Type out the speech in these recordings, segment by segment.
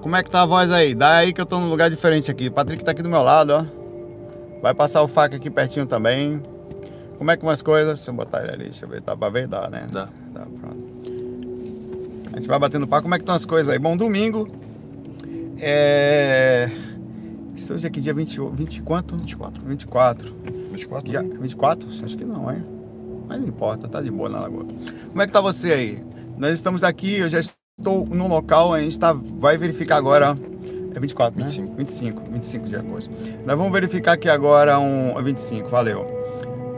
Como é que tá a voz aí? Dá aí que eu tô num lugar diferente aqui. O Patrick tá aqui do meu lado, ó. Vai passar o faca aqui pertinho também. Como é que vão as coisas? Deixa eu botar ele ali, deixa eu ver. Tá pra ver? Dá, né? Dá. Dá, pronto. A gente vai batendo papo. Como é que estão as coisas aí? Bom, domingo. É. Hoje é que dia 20, 20 quanto? 24. 24. 24? Dia 24? Acho que não, hein? Mas não importa, tá de boa na lagoa. Como é que tá você aí? Nós estamos aqui, eu já estou no local, a gente tá, vai verificar agora. É 24, 25. né? 25, 25 de agosto. Nós vamos verificar aqui agora um. é 25, valeu.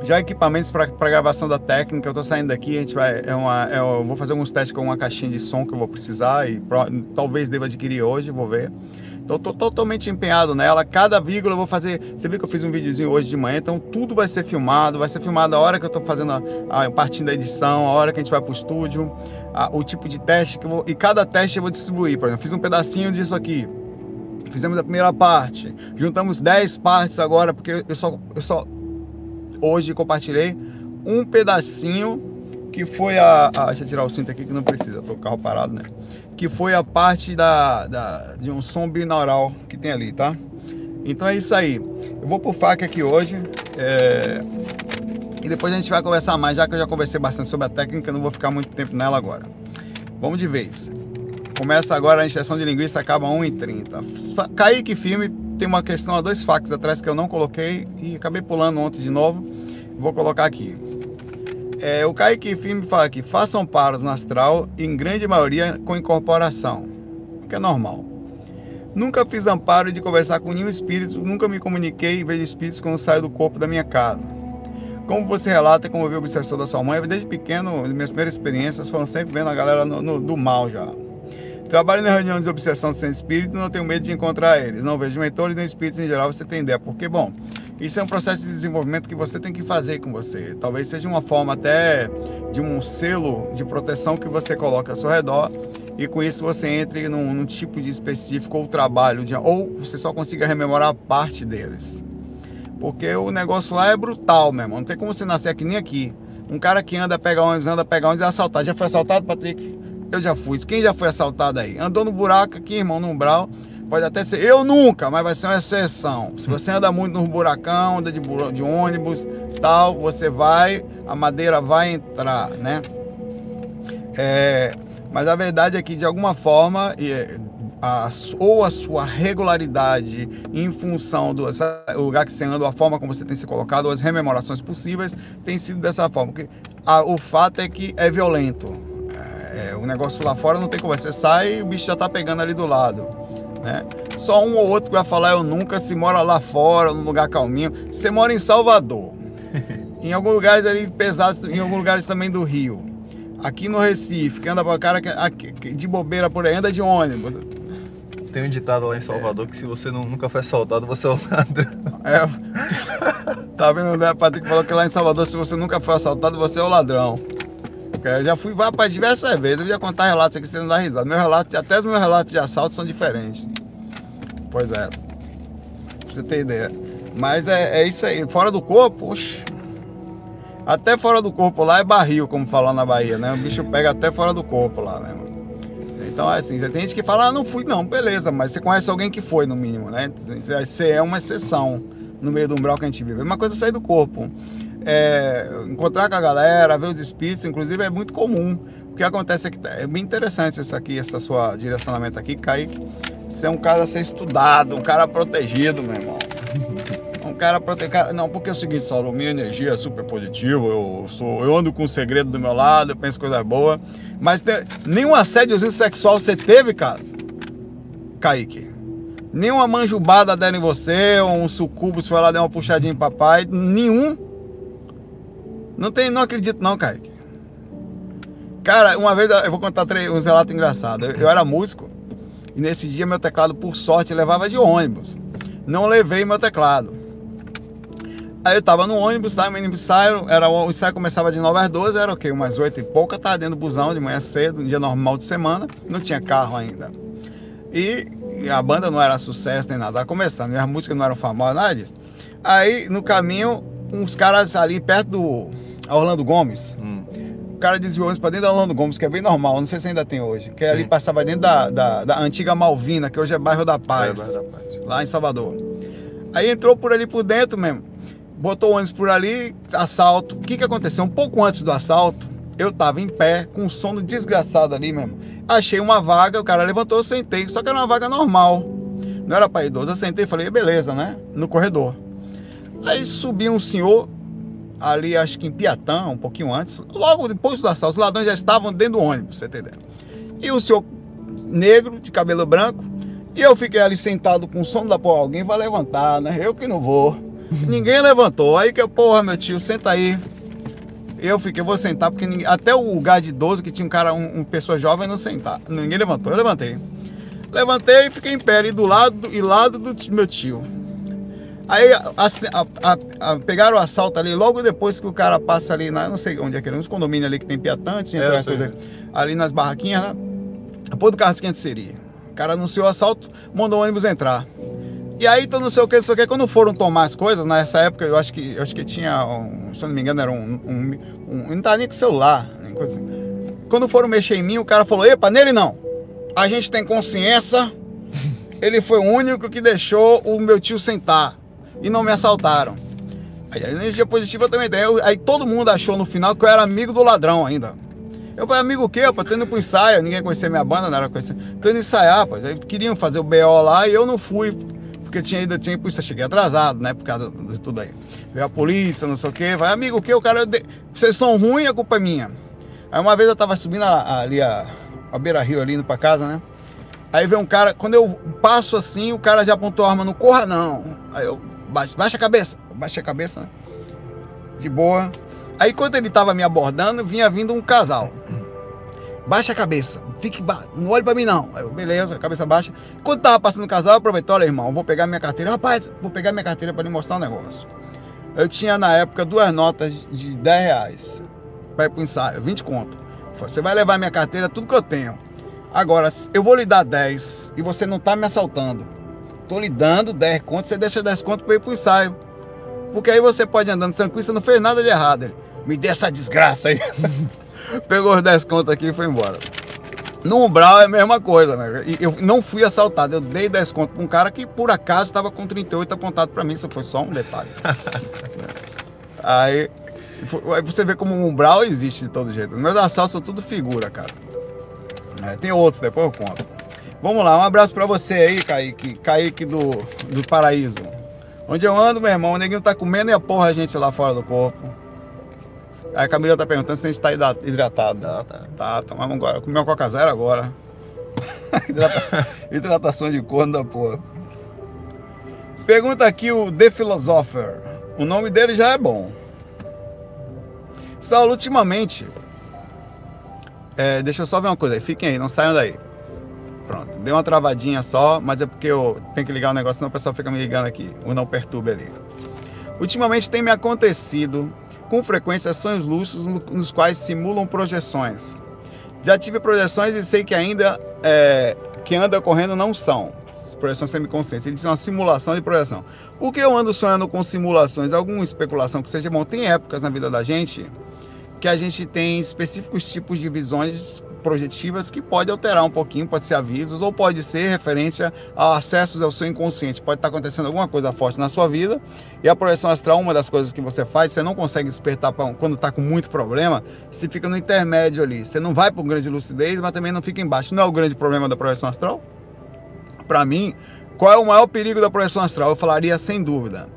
Já equipamentos para gravação da técnica, eu tô saindo daqui, a gente vai. É uma, é, eu vou fazer alguns testes com uma caixinha de som que eu vou precisar e pro- talvez deva adquirir hoje, vou ver. Então, tô totalmente empenhado nela. Cada vírgula eu vou fazer. Você viu que eu fiz um videozinho hoje de manhã, então tudo vai ser filmado. Vai ser filmado a hora que eu tô fazendo a, a da edição, a hora que a gente vai pro estúdio, a- o tipo de teste que vou. E cada teste eu vou distribuir. Por exemplo, fiz um pedacinho disso aqui. Fizemos a primeira parte. Juntamos 10 partes agora, porque eu só, eu só hoje compartilhei um pedacinho que foi a, a- Deixa eu tirar o cinto aqui que não precisa, tô com o carro parado, né? Que foi a parte da, da- de um som binaural que tem ali, tá? Então é isso aí. Eu vou pro FAC aqui hoje. é, E depois a gente vai conversar mais, já que eu já conversei bastante sobre a técnica, não vou ficar muito tempo nela agora. Vamos de vez. Começa agora a injeção de linguiça, acaba 1h30. Fa- Kaique Filme tem uma questão a dois fax atrás que eu não coloquei e acabei pulando ontem de novo. Vou colocar aqui. É, o Kaique Filme fala aqui: façam paros no astral, em grande maioria com incorporação, o que é normal. Nunca fiz amparo de conversar com nenhum espírito, nunca me comuniquei e vejo espíritos quando saio do corpo da minha casa. Como você relata, como eu vi o obsessor da sua mãe, desde pequeno, minhas primeiras experiências foram sempre vendo a galera no- no- do mal já. Trabalho na reunião de obsessão de centro espírito, não tenho medo de encontrar eles. Não vejo mentores nem espíritos em geral, você tem ideia. Porque, bom, isso é um processo de desenvolvimento que você tem que fazer com você. Talvez seja uma forma até de um selo de proteção que você coloca ao seu redor e com isso você entre num, num tipo de específico ou trabalho, de, ou você só consiga rememorar parte deles. Porque o negócio lá é brutal, meu irmão. Não tem como você nascer aqui nem aqui. Um cara que anda, pega ônibus, anda, pega ônibus e é assaltado. Já foi assaltado, Patrick? Eu já fui. Quem já foi assaltado aí? Andou no buraco aqui, irmão, no umbral. Pode até ser. Eu nunca, mas vai ser uma exceção. Se você anda muito no buracão, anda de, de ônibus, tal, você vai, a madeira vai entrar, né? É, mas a verdade é que, de alguma forma, a- ou a sua regularidade em função do lugar que você anda, a forma como você tem se colocado, ou as rememorações possíveis, tem sido dessa forma. Porque a- o fato é que é violento. É, é, o negócio lá fora não tem como. Você sai e o bicho já tá pegando ali do lado. Né? Só um ou outro que vai falar, eu nunca, se mora lá fora, num lugar calminho. Você mora em Salvador. em alguns lugares ali pesados, em alguns lugares também do Rio. Aqui no Recife, que anda pra cara de bobeira por aí, anda de ônibus. Tem um ditado lá em Salvador que se você não- nunca foi assaltado, você é um ladrão. É, tá vendo, né? Patrick falou que lá em Salvador, se você nunca foi assaltado, você é o ladrão. Eu já fui para diversas vezes, eu ia contar relatos aqui, você não dá risada. Meu relato, até os meus relatos de assalto são diferentes. Pois é, pra você ter ideia. Mas é, é isso aí, fora do corpo, oxe. Até fora do corpo lá é barril, como falar na Bahia, né? O bicho pega até fora do corpo lá, né? Então assim, tem gente que fala, ah, não fui, não, beleza, mas você conhece alguém que foi, no mínimo, né? Você é uma exceção no meio do umbral que a gente vive. É uma coisa sair do corpo. É, encontrar com a galera, ver os espíritos, inclusive, é muito comum. O que acontece é que é bem interessante isso aqui, essa sua direcionamento aqui, Kaique. Você é um cara a ser estudado, um cara protegido, meu irmão. Um cara protegido. Não, porque é o seguinte, Saulo, minha energia é super positiva, eu, sou, eu ando com um segredo do meu lado, eu penso coisa boa. Mas nenhum assédiozinho sexual você teve, cara? Kaique. Nenhuma manjubada deram em você, ou um sucubus foi lá dar uma puxadinha em papai. Nenhum. Não tem, não acredito não, Kaique. Cara, uma vez eu vou contar três, uns relatos engraçados. Eu, eu era músico e nesse dia meu teclado, por sorte, levava de ônibus. Não levei meu teclado. Aí eu tava no ônibus, tava no ensaio, era, o ensaio começava de 9 às 12, era o quê? Umas 8 e pouca, tava dentro do busão de manhã cedo, um dia normal de semana, não tinha carro ainda. E, e a banda não era sucesso nem nada, tava começando, minhas músicas não eram famosas, nada disso. Aí no caminho, uns caras ali perto do Orlando Gomes, Hum. cara desviou ônibus pra dentro da Orlando Gomes, que é bem normal, não sei se ainda tem hoje. Que ali passava dentro da, da, da antiga Malvina, que hoje é bairro da Paz, É, bairro da Paz. lá em Salvador. Aí entrou por ali por dentro mesmo, botou o ônibus por ali, assalto. O que que aconteceu? Um pouco antes do assalto, eu tava em pé, com um sono desgraçado ali mesmo. Achei uma vaga, o cara levantou, eu sentei, só que era uma vaga normal. Não era para idoso, eu sentei e falei, beleza, né? No corredor. Aí subiu um senhor, ali acho que em Piatã, um pouquinho antes, logo depois do assalto, os ladrões já estavam dentro do ônibus, você entendeu? E o senhor negro, de cabelo branco, e eu fiquei ali sentado com sono da porra, alguém vai levantar, né? Eu que não vou. Ninguém levantou. Aí que eu, porra, meu tio, senta aí. Eu fiquei, vou sentar, porque ninguém, até o lugar de idoso, que tinha um cara, um, um pessoa jovem, não sentar. Ninguém levantou, eu levantei. Levantei e fiquei em pé ali do lado e lado do meu tio. Aí a- a- a- pegaram o assalto ali logo depois que o cara passa ali, na, não sei onde é que era, uns condomínios ali que tem tinha É, eu coisa ali nas barraquinhas, né? Depois do carro esquente seria. O cara anunciou o assalto, mandou o ônibus entrar. E aí, então, não sei o que, não sei o que, quando foram tomar as coisas, nessa época, eu acho que, eu acho que tinha, um, se eu não me engano, era um, um, um não tava nem com celular, nem coisa assim. Quando foram mexer em mim, o cara falou, epa, nele não. A gente tem consciência, ele foi o único que deixou o meu tio sentar e não me assaltaram. Aí a energia positiva também tem. Eu- Aí todo mundo achou no final que eu era amigo do ladrão ainda. Eu falei, amigo o quê, rapaz? Tô indo pro ensaio, ninguém conhecia minha banda, não era conhecer. Tô indo ensaiar, rapaz. Queriam fazer o BO lá e eu não fui, porque tinha ido, tinha polícia, cheguei atrasado, né? Por causa de tudo aí. Veio a polícia, não sei o quê. Vai, amigo o quê? O cara, eu dei- vocês são ruins, a culpa é minha. Aí uma vez eu tava subindo ali a, a beira rio ali indo pra casa, né? Aí vem um cara, quando eu passo assim, o cara já apontou a arma, não corra não. Aí eu baixo, baixa a cabeça, baixa a cabeça, né? De boa. Aí quando ele tava me abordando, vinha vindo um casal. Baixa a cabeça, fique ba... não olhe pra mim não. Eu, beleza, cabeça baixa. Quando tava passando o casal, eu aproveitei, olha irmão, vou pegar minha carteira. Rapaz, vou pegar minha carteira pra lhe mostrar um negócio. Eu tinha na época duas notas de 10 reais pra ir pro ensaio, 20 conto. Você vai levar minha carteira, tudo que eu tenho. Agora, eu vou lhe dar 10 e você não tá me assaltando. Tô lhe dando 10 contos, você deixa 10 contos pra ir pro ensaio. Porque aí você pode andando tranquilo, você não fez nada de errado. Ele, me dê essa desgraça aí. Pegou os 10 contos aqui e foi embora. No umbral é a mesma coisa, né? Eu não fui assaltado, eu dei 10 contos pra um cara que por acaso estava com 38 apontado pra mim, isso foi só um detalhe. aí, aí você vê como o umbral existe de todo jeito. Meus assaltos são tudo figura, cara. É, tem outros, depois eu conto. Vamos lá, um abraço pra você aí, Kaique. Kaique do, do Paraíso. Onde eu ando, meu irmão, o neguinho tá comendo e a porra a gente lá fora do corpo. A Camila tá perguntando se a gente tá hidra- hidratado. Tá, tá. Tá, tomamos agora. Comi uma Coca Zero agora. hidratação, hidratação de corno da porra. Pergunta aqui o The Philosopher. O nome dele já é bom. Saulo, ultimamente. é, deixa eu só ver uma coisa aí. Fiquem aí, não saiam daí. Pronto. Deu uma travadinha só, mas é porque eu tenho que ligar o negócio, senão o pessoal fica me ligando aqui. O não perturbe ali. Ultimamente tem me acontecido com frequência sonhos lúcidos no- nos quais simulam projeções. Já tive projeções e sei que ainda é, que anda ocorrendo não são projeções semiconscientes. Eles são uma simulação de projeção. Por que eu ando sonhando com simulações? Alguma especulação que seja bom. Tem épocas na vida da gente que a gente tem específicos tipos de visões projetivas que pode alterar um pouquinho, pode ser avisos ou pode ser referente a, acessos ao seu inconsciente. Pode estar acontecendo alguma coisa forte na sua vida e a projeção astral, uma das coisas que você faz, você não consegue despertar pra, quando está com muito problema, você fica no intermédio ali. Você não vai para um grande lucidez, mas também não fica embaixo. Não é o grande problema da projeção astral? Para mim, qual é o maior perigo da projeção astral? Eu falaria sem dúvida.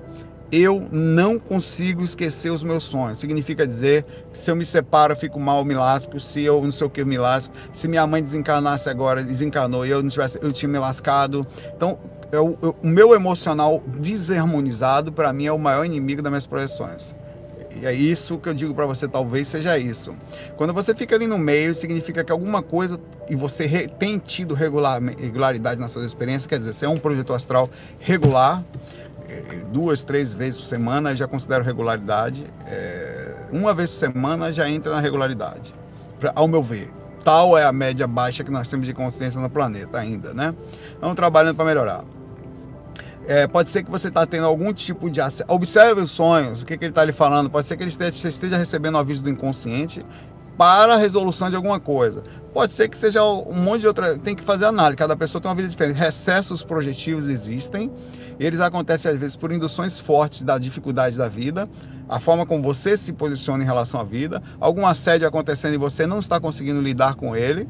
Eu não consigo esquecer os meus sonhos. Significa dizer que se eu me separo, eu fico mal, eu me lasco. Se eu não sei o que, eu me lasco. Se minha mãe desencarnasse agora, desencarnou e eu não tivesse, eu tinha me lascado. Então, eu- eu- o meu emocional desarmonizado, para mim, é o maior inimigo das minhas projeções. E é isso que eu digo para você, talvez seja isso. Quando você fica ali no meio, significa que alguma coisa e você re- tem tido regular, regularidade nas suas experiências, quer dizer, você é um projetor astral regular, duas, três vezes por semana já considero regularidade. eh, uma vez por semana já entra na regularidade, pra- ao meu ver. Tal é a média baixa que nós temos de consciência no planeta ainda, né? Estamos trabalhando para melhorar. É, pode ser que você está tendo algum tipo de acesso. Observe os sonhos, o que, que ele está lhe falando. Pode ser que ele esteja, esteja recebendo um aviso do inconsciente para a resolução de alguma coisa. Pode ser que seja um monte de outra. Tem que fazer análise, cada pessoa tem uma vida diferente. Recessos projetivos existem, eles acontecem às vezes por induções fortes da dificuldade da vida, a forma como você se posiciona em relação à vida, algum assédio acontecendo e você não está conseguindo lidar com ele.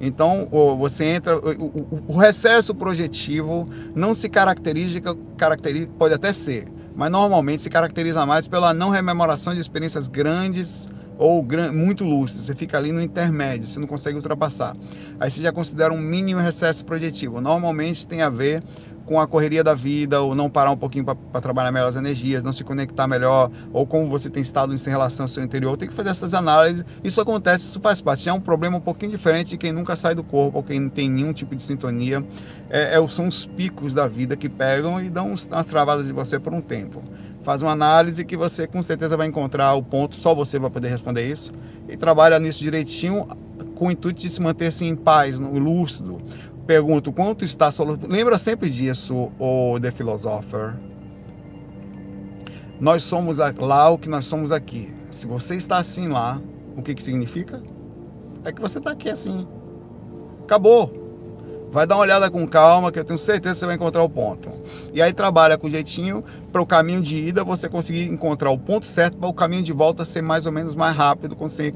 Então, você entra. O, o, recesso projetivo não se caracteriza, caracteriza, pode até ser, mas normalmente se caracteriza mais pela não rememoração de experiências grandes ou muito lúcidas. Você fica ali no intermédio, você não consegue ultrapassar. Aí você já considera um mínimo recesso projetivo. Normalmente tem a ver com a correria da vida, ou não parar um pouquinho para trabalhar melhor as energias, não se conectar melhor, ou como você tem estado em relação ao seu interior, tem que fazer essas análises. Isso acontece, isso faz parte. É um problema um pouquinho diferente de quem nunca sai do corpo, ou quem não tem nenhum tipo de sintonia. É, é, são os picos da vida que pegam e dão umas travadas de você por um tempo. Faz uma análise que você com certeza vai encontrar o ponto, só você vai poder responder isso, e trabalha nisso direitinho com o intuito de se manter assim, em paz, lúcido, pergunto quanto está solo... Lembra sempre disso, o The Philosopher. Nós somos lá o que nós somos aqui. Se você está assim lá, o que, que significa? É que você está aqui assim. Acabou. Vai dar uma olhada com calma, que eu tenho certeza que você vai encontrar o ponto. E aí trabalha com jeitinho para o caminho de ida você conseguir encontrar o ponto certo para o caminho de volta ser mais ou menos mais rápido, quando você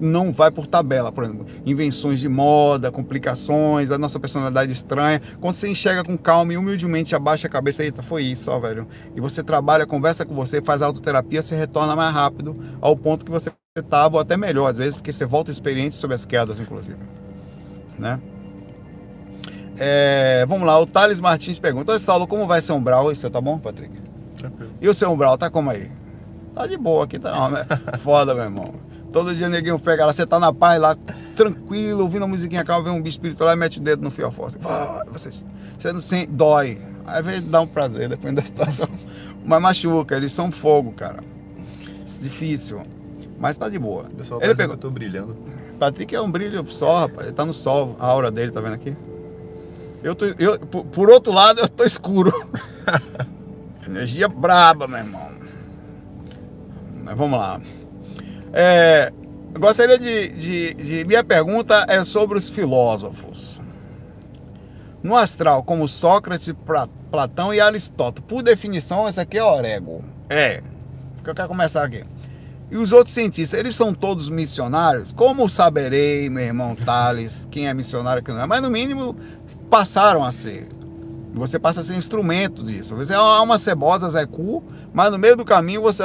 não vai por tabela, por exemplo, invenções de moda, complicações, a nossa personalidade estranha. Quando você enxerga com calma e humildemente abaixa a cabeça, eita, foi isso, ó, velho. E você trabalha, conversa com você, faz autoterapia, você retorna mais rápido ao ponto que você estava, ou até melhor, às vezes, porque você volta experiente sobre as quedas, inclusive. Né? É, vamos lá, o Thales Martins pergunta: Oi, Saulo, como vai ser umbral? Isso tá bom, Patrick? Tranquilo. E o seu umbral, tá como aí? Tá de boa aqui, tá né? foda, meu irmão. Todo dia neguinho pega lá, você tá na paz lá, tranquilo, ouvindo a musiquinha calma, vem um bicho espiritual e mete o dedo no fio forte. Você, você não sente, dói. Às vezes dá um prazer, depende da situação. Mas machuca, eles são fogo, cara. Difícil. Mas tá de boa. Pessoal, ele pegou... eu tô brilhando. Patrick é um brilho só, rapaz. Ele tá no sol, a aura dele, tá vendo aqui? Eu tô, eu, por, outro lado, eu tô escuro. Energia braba, meu irmão. Mas vamos lá. É, gostaria de, de, de, Minha pergunta é sobre os filósofos. No astral, como Sócrates, Platão e Aristóteles. Por definição, esse aqui é Orego. É. Eu quero começar aqui. E os outros cientistas, eles são todos missionários? Como saberei, meu irmão Thales, quem é missionário e quem não é? Mas no mínimo passaram a ser. Você passa a ser instrumento disso. Você é uma cebosa Zé Cu, mas no meio do caminho você.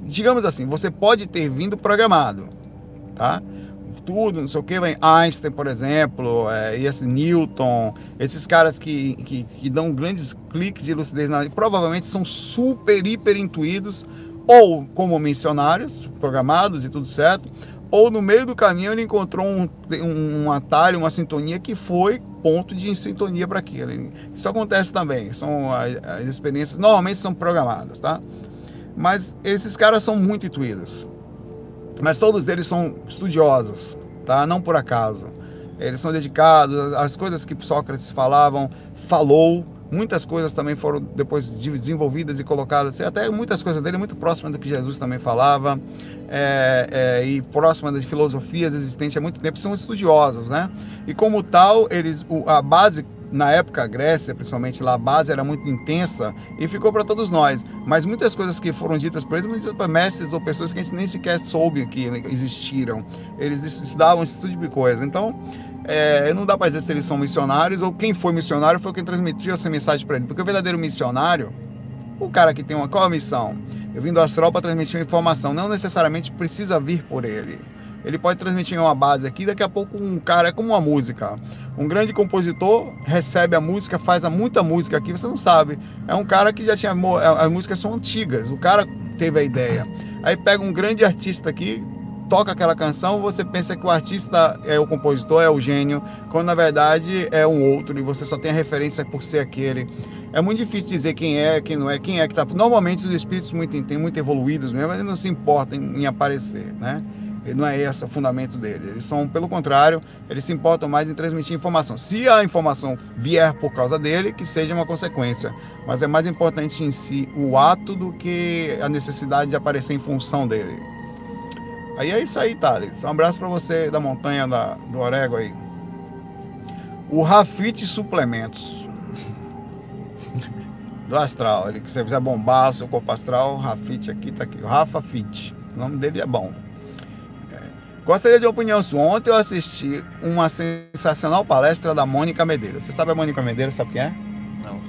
Digamos assim, você pode ter vindo programado. Tá? Tudo, não sei o que, vem Einstein, por exemplo, é, esse Newton, esses caras que, que, que dão grandes cliques de lucidez, na, provavelmente são super, hiper intuídos, ou como missionários programados e tudo certo, ou no meio do caminho ele encontrou um, um atalho, uma sintonia que foi ponto de sintonia para aquilo. Isso acontece também, são as, as, experiências normalmente são programadas, tá? Mas esses caras são muito intuídos. Mas todos eles são estudiosos, tá? Não por acaso. Eles são dedicados às coisas que Sócrates falavam, falou, muitas coisas também foram depois desenvolvidas e colocadas, até muitas coisas dele muito próximas do que Jesus também falava é, é, e próxima das filosofias existentes há muito tempo, são estudiosos, né? E como tal, eles, a base na época a Grécia, principalmente lá, a base era muito intensa e ficou para todos nós. Mas muitas coisas que foram ditas por eles, muitas para mestres ou pessoas que a gente nem sequer soube que existiram. Eles estudavam esse tipo de coisa. Então, é, não dá para dizer se eles são missionários ou quem foi missionário foi quem transmitiu essa mensagem para ele. Porque o verdadeiro missionário, o cara que tem uma qual a missão? Eu vim do astral para transmitir uma informação, não necessariamente precisa vir por ele. Ele pode transmitir uma base aqui, daqui a pouco um cara é como uma música. Um grande compositor recebe a música, faz muita música aqui, você não sabe. É um cara que já tinha. As músicas são antigas, o cara teve a ideia. Aí pega um grande artista aqui, toca aquela canção, você pensa que o artista é o compositor, é o gênio, quando na verdade é um outro e você só tem a referência por ser aquele. É muito difícil dizer quem é, quem não é, quem é que está. Normalmente os espíritos muito, muito evoluídos mesmo, eles não se importam em, em aparecer, né? Não é esse o fundamento deles. Eles são, pelo contrário, eles se importam mais em transmitir informação. Se a informação vier por causa dele, que seja uma consequência. Mas é mais importante em si o ato do que a necessidade de aparecer em função dele. Aí é isso aí, Thales. Um abraço para você da montanha da, do Orego aí. O Rafite Suplementos. Do Astral. Ele, se você quiser bombar seu corpo astral, Rafite aqui, tá aqui. Rafa Fit. O nome dele é bom. É. Gostaria de opinião sua. Ontem eu assisti uma sensacional palestra da Mônica Medeiros. Você sabe a Mônica Medeiros? Sabe quem é? Não.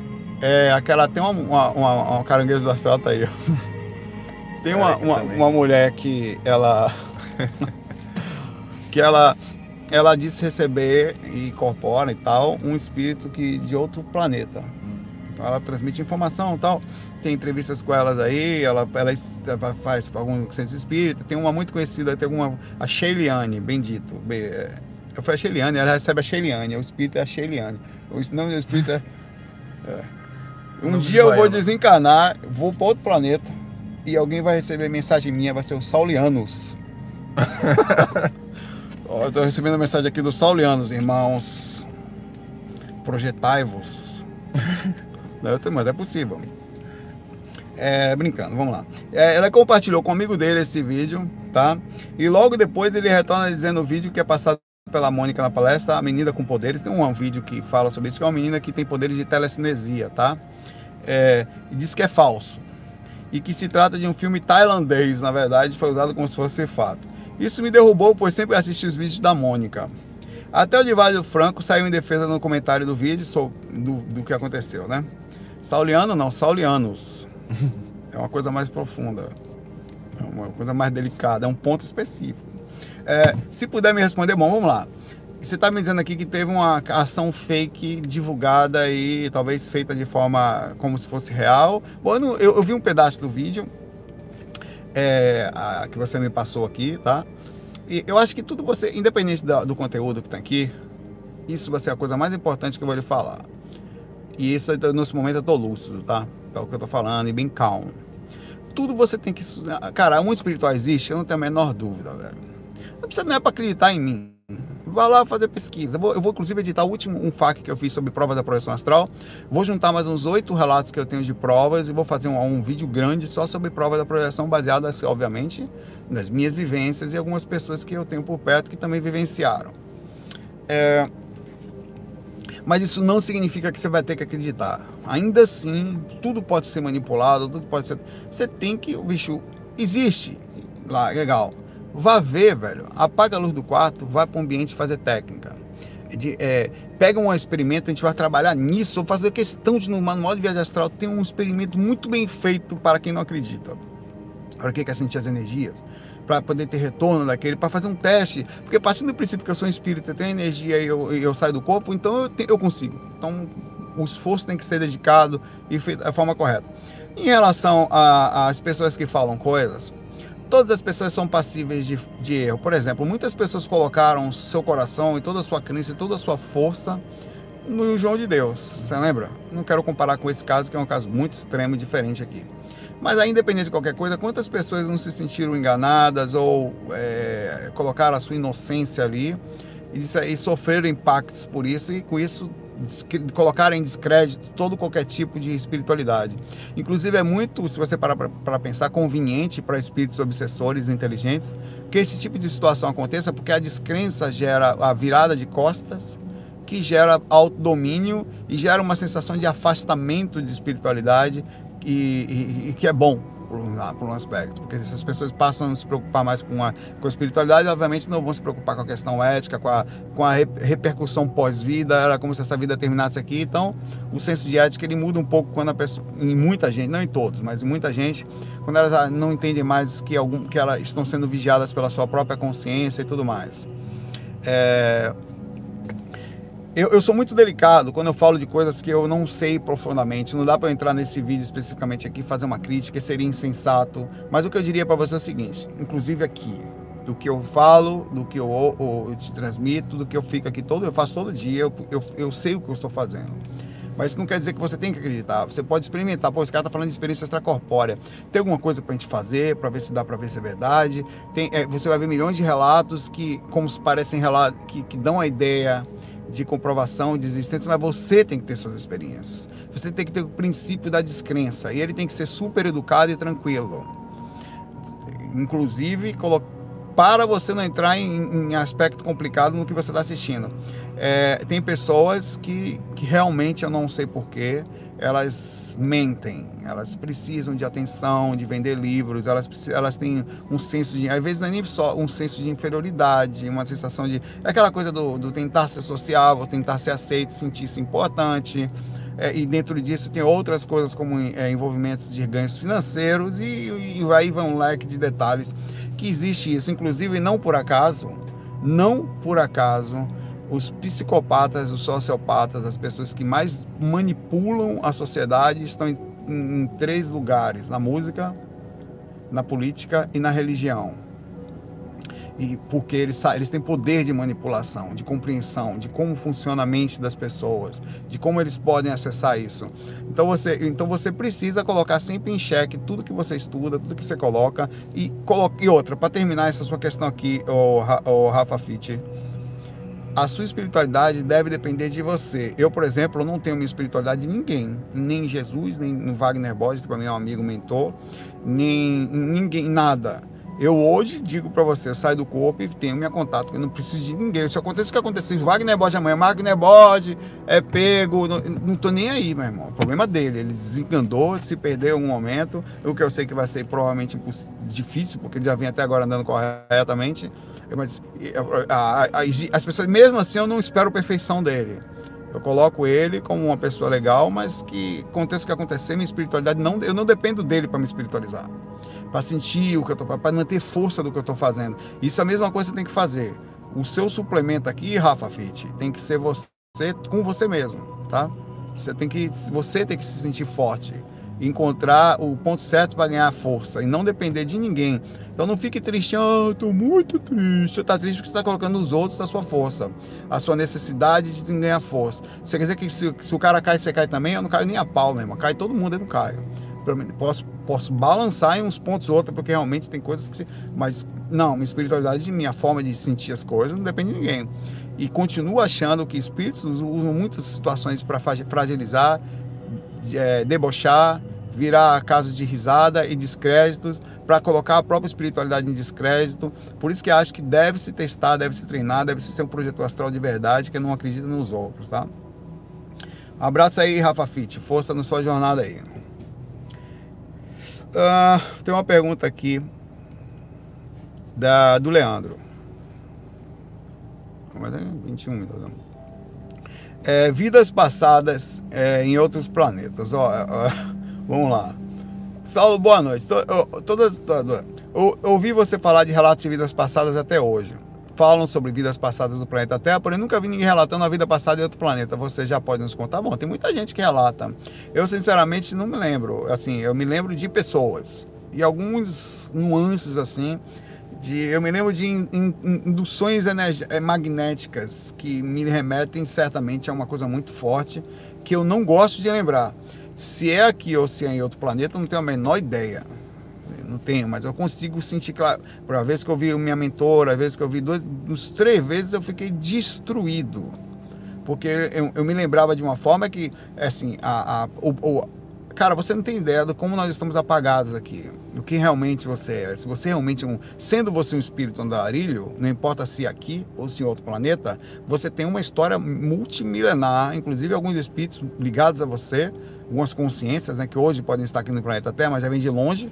É aquela. Tem uma, uma, uma, uma caranguejo do astral, tá aí. ó. Tem uma, uma, uma mulher que ela. que ela. Ela disse receber e incorpora e tal um espírito que de outro planeta. Então ela transmite informação e tal. Tem entrevistas com elas aí, ela, ela, faz alguns centros espírita. Tem uma muito conhecida, tem uma. A Sheiliane, bendito. Be- é, Eu falei a Sheiliane, ela recebe a Sheiliane, o espírito é a Sheiliane. O nome do espírito é. é. Um dia eu vou desencarnar, vou para outro planeta e alguém vai receber mensagem minha, vai ser o Saulianos. Eu tô recebendo mensagem aqui do Saulianos, irmãos. Projetai-vos. Mas é possível. É, brincando, vamos lá. É, ela compartilhou com um amigo dele esse vídeo, tá? E logo depois ele retorna dizendo o vídeo que é passado pela Mônica na palestra, a menina com poderes. Tem um vídeo que fala sobre isso, que é uma menina que tem poderes de telecinesia, tá? É, e diz que é falso. E que se trata de um filme tailandês, na verdade, foi usado como se fosse fato. Isso me derrubou, pois sempre assisti os vídeos da Mônica. Até o Divaldo Franco saiu em defesa no comentário do vídeo sobre, do, do que aconteceu, né? Sauliano não, Saulianos. É uma coisa mais profunda. É uma coisa mais delicada, é um ponto específico. É, se puder me responder, bom, vamos lá. Você está me dizendo aqui que teve uma ação fake divulgada e talvez feita de forma como se fosse real. Bom, eu, eu- eu vi um pedaço do vídeo é, a- que você me passou aqui, tá? E eu acho que tudo você, independente do conteúdo que está aqui, isso vai ser a coisa mais importante que eu vou lhe falar. E isso, nesse momento, eu tô lúcido, tá? É o que eu tô falando, e bem calmo. Tudo você tem que. Cara, um espiritual existe, eu não tenho a menor dúvida, velho. Não precisa não é para acreditar em mim. Vá lá fazer pesquisa. Eu vou, inclusive, editar o último um FAQ que eu fiz sobre provas da projeção astral. Vou juntar mais uns oito relatos que eu tenho de provas e vou fazer um, um vídeo grande só sobre provas da projeção, baseadas, obviamente, nas minhas vivências e algumas pessoas que eu tenho por perto que também vivenciaram. É, mas isso não significa que você vai ter que acreditar. Ainda assim, tudo pode ser manipulado, tudo pode ser. Você tem que. O bicho existe lá, legal. Vá ver, velho. Apaga a luz do quarto, vai para o ambiente fazer técnica. De, é, pega um experimento, a gente vai trabalhar nisso. Fazer questão de no manual de viagem astral tem um experimento muito bem feito para quem não acredita. Para quem quer sentir as energias para poder ter retorno daquele, para fazer um teste. Porque partindo do princípio que eu sou um espírito, eu tenho energia e eu, eu saio do corpo, então eu, te- eu consigo. Então o esforço tem que ser dedicado e feito da forma correta. Em relação às pessoas que falam coisas, todas as pessoas são passíveis de, de erro. Por exemplo, muitas pessoas colocaram seu coração e toda a sua crença e toda a sua força no João de Deus. Você lembra? Não quero comparar com esse caso, que é um caso muito extremo e diferente aqui. Mas aí, independente de qualquer coisa, quantas pessoas não se sentiram enganadas ou é, colocaram a sua inocência ali e, aí sofreram impactos por isso e com isso colocaram em descrédito todo qualquer tipo de espiritualidade. Inclusive é muito, se você parar para pensar, conveniente para espíritos obsessores inteligentes que esse tipo de situação aconteça, porque a descrença gera a virada de costas, que gera autodomínio e gera uma sensação de afastamento de espiritualidade e, e- e que é bom por um, por um aspecto, porque se as pessoas passam a se preocupar mais com a, com a espiritualidade, obviamente não vão se preocupar com a questão ética, com a, com a re- repercussão pós-vida, era como se essa vida terminasse aqui, então o senso de ética ele muda um pouco quando a pessoa, em muita gente, não em todos, mas em muita gente, quando elas ah, não entendem mais que, algum, que elas estão sendo vigiadas pela sua própria consciência e tudo mais. É, eu, eu sou muito delicado quando eu falo de coisas que eu não sei profundamente. Não dá para entrar nesse vídeo especificamente aqui fazer uma crítica, seria insensato. Mas o que eu diria para você é o seguinte: inclusive aqui, do que eu falo, do que eu, eu- te transmito, do que eu fico aqui todo, eu faço todo dia, eu, eu, eu sei o que eu estou fazendo. Mas isso não quer dizer que você tem que acreditar. Você pode experimentar. Pô, esse cara tá falando de experiência extracorpórea. Tem alguma coisa pra gente fazer, para ver se dá para ver se é verdade. Tem, é, você vai ver milhões de relatos que, como parecem relatos, que, que dão a ideia de comprovação de existência, mas você tem que ter suas experiências. Você tem que ter o princípio da descrença. E ele tem que ser super educado e tranquilo. Inclusive, para você não entrar em, em aspecto complicado no que você está assistindo. É, tem pessoas que, que realmente eu não sei porquê, elas mentem, elas precisam de atenção, de vender livros, elas, elas têm um senso de, às vezes não é nem só um senso de inferioridade, uma sensação de, é aquela coisa do, do tentar ser sociável, tentar ser aceito, sentir-se importante, é, e dentro disso tem outras coisas como é, envolvimentos de ganhos financeiros e, e, aí vai um leque de detalhes que existe isso, inclusive não por acaso, não por acaso, os psicopatas, os sociopatas, as pessoas que mais manipulam a sociedade estão em, em, três lugares: na música, na política e na religião e porque eles, eles têm poder de manipulação, de compreensão, de como funciona a mente das pessoas, de como eles podem acessar isso. Então você, então você precisa colocar sempre em xeque tudo que você estuda, tudo que você coloca e, coloca, e outra, para terminar essa sua questão aqui, o, o Rafa Fitt, a sua espiritualidade deve depender de você. Eu, por exemplo, não tenho minha espiritualidade de ninguém, nem Jesus, nem Wagner Borges, que para mim é um amigo mentor, nem ninguém, nada eu hoje digo para você, eu saio do corpo e tenho minha contato, eu não preciso de ninguém. Se acontecer o que aconteceu, Wagner Bode amanhã, Wagner Bode é pego, não, não tô nem aí, meu irmão. O problema dele, ele desenganou, se perdeu um momento, o que eu sei que vai ser provavelmente difícil, porque ele já vem até agora andando corretamente. Mas a, as pessoas, mesmo assim, eu não espero perfeição dele. Eu coloco ele como uma pessoa legal, mas que aconteça o que acontecer, minha espiritualidade não, eu não dependo dele para me espiritualizar para sentir o que eu estou para manter força do que eu estou fazendo. Isso é a mesma coisa que você tem que fazer. O seu suplemento aqui, Rafa Fit, tem que ser você com você mesmo, tá? Você tem que você tem que se sentir forte, encontrar o ponto certo para ganhar força e não depender de ninguém. Então não fique triste, ah, estou muito triste. Está triste porque você está colocando os outros a sua força, a sua necessidade de ganhar força. Você quer dizer que se, se o cara cai, você cai também? Eu não caio nem a pau mesmo, cai todo mundo, eu não caio posso, posso balançar em uns pontos ou outros, porque realmente tem coisas que. Mas não, minha espiritualidade, minha forma de sentir as coisas não depende de ninguém. E continuo achando que espíritos usam muitas situações para fragilizar, é, debochar, virar casos de risada e descréditos, para colocar a própria espiritualidade em descrédito. Por isso que acho que deve se testar, deve se treinar, deve se ser um projeto astral de verdade, que não acredita nos outros, tá? Abraço aí, Rafa Fit. Força na sua jornada aí. Uh, tem uma pergunta aqui da, do Leandro. 21 minutos. É, vidas passadas é, em outros planetas. Ó, ó, vamos lá. Saulo, boa noite. Todas, eu ouvi você falar de relatos de vidas passadas até hoje falam sobre vidas passadas do planeta Terra, porém nunca vi ninguém relatando a vida passada em outro planeta. Você já pode nos contar? Bom, tem muita gente que relata. Eu, sinceramente, não me lembro. Assim, eu me lembro de pessoas e alguns nuances assim. De, eu me lembro de in, in, induções eh, magnéticas que me remetem certamente a uma coisa muito forte que eu não gosto de lembrar. Se é aqui ou se é em outro planeta, não tenho a menor ideia não tenho, mas eu consigo sentir claro. Por uma vez que eu vi minha mentora, a vez que eu vi dois, uns três vezes eu fiquei destruído. Porque eu, eu me lembrava de uma forma que, assim, a, a o, o, cara, você não tem ideia de como nós estamos apagados aqui. O que realmente você é. Se você realmente, um, sendo você um espírito andarilho, não importa se aqui ou se em outro planeta, você tem uma história multimilenar, inclusive alguns espíritos ligados a você, algumas consciências, né, que hoje podem estar aqui no planeta Terra, mas já vem de longe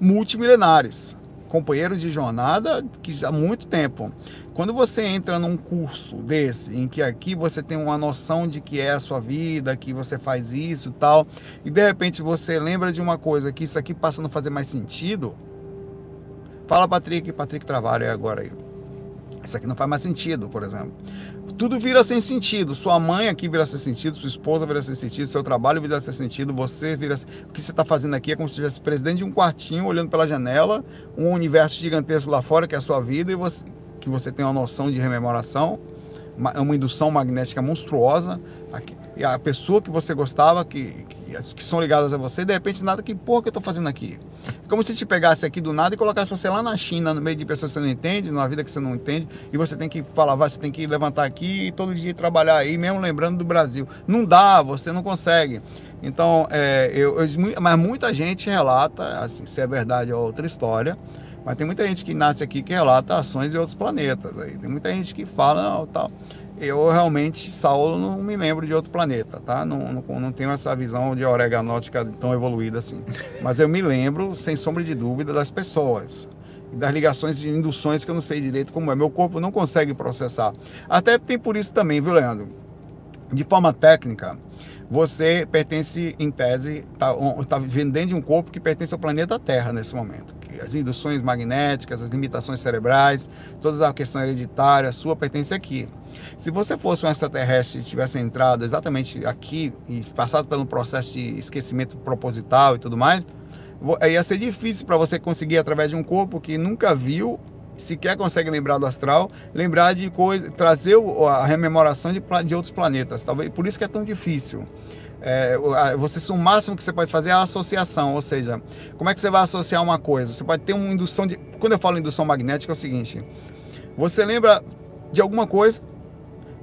multimilenares, companheiros de jornada que há muito tempo. Quando você entra num curso desse, em que aqui você tem uma noção de que é a sua vida, que você faz isso e tal, e de repente você lembra de uma coisa que isso aqui passa a não fazer mais sentido, fala Patrick, Patrick Travalho é agora aí. Isso aqui não faz mais sentido, por exemplo tudo vira sem sentido. Sua mãe aqui vira sem sentido, sua esposa vira sem sentido, seu trabalho vira sem sentido, você vira. O que você está fazendo aqui é como se estivesse presidente de um quartinho, olhando pela janela, um universo gigantesco lá fora, que é a sua vida, e você, que você tem uma noção de rememoração, uma, uma indução magnética monstruosa. Aqui, e a pessoa que você gostava, que, que, são ligadas a você, de repente, nada, que porra que eu estou fazendo aqui? Como se te pegasse aqui do nada e colocasse você lá na China, no meio de pessoas que você não entende, numa vida que você não entende, e você tem que falar, você tem que levantar aqui e todo dia trabalhar aí, mesmo lembrando do Brasil. Não dá, você não consegue. Então, é, eu, eu, mas muita gente relata, assim, se é verdade é outra história, Mas tem muita gente que nasce aqui que relata ações de outros planetas. Aí. Tem muita gente que fala, tal. Eu realmente, Saulo, não me lembro de outro planeta, tá? Não, não, não tenho essa visão de oreganótica tão evoluída assim. Mas eu me lembro, sem sombra de dúvida, das pessoas. Das ligações de induções que eu não sei direito como é. Meu corpo não consegue processar. Até tem por isso também, viu, Leandro? De forma técnica, você pertence, em tese, está tá vivendo dentro de um corpo que pertence ao planeta Terra nesse momento. As induções magnéticas, as limitações cerebrais, todas as questões hereditárias, sua pertence aqui. Se você fosse um extraterrestre e tivesse entrado exatamente aqui e passado pelo processo de esquecimento proposital e tudo mais, ia ser difícil para você conseguir, através de um corpo que nunca viu, sequer consegue lembrar do astral, lembrar de coisa, trazer a rememoração de, de outros planetas. Talvez por isso que é tão difícil. É, você o máximo que você pode fazer é a associação, ou seja, como é que você vai associar uma coisa? Você pode ter uma indução de. Quando eu falo indução magnética, é o seguinte: você lembra de alguma coisa,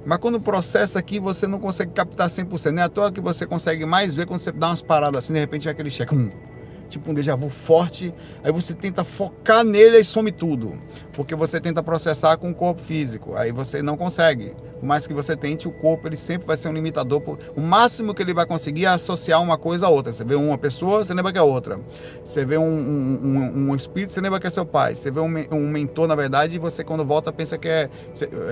mas quando processa aqui, você não consegue captar 100%. Não é à toa que você consegue mais ver quando você dá umas paradas assim, de repente vem aquele cheque. Hum, tipo um déjà vu forte, aí você tenta focar nele e some tudo, porque você tenta processar com o corpo físico, aí você não consegue. Por mais que você tente, o corpo ele sempre vai ser um limitador. O máximo que ele vai conseguir é associar uma coisa a outra. Você vê uma pessoa, você lembra que é outra. Você vê um, um, um espírito, você lembra que é seu pai. Você vê um, um mentor, na verdade, e você quando volta pensa que é,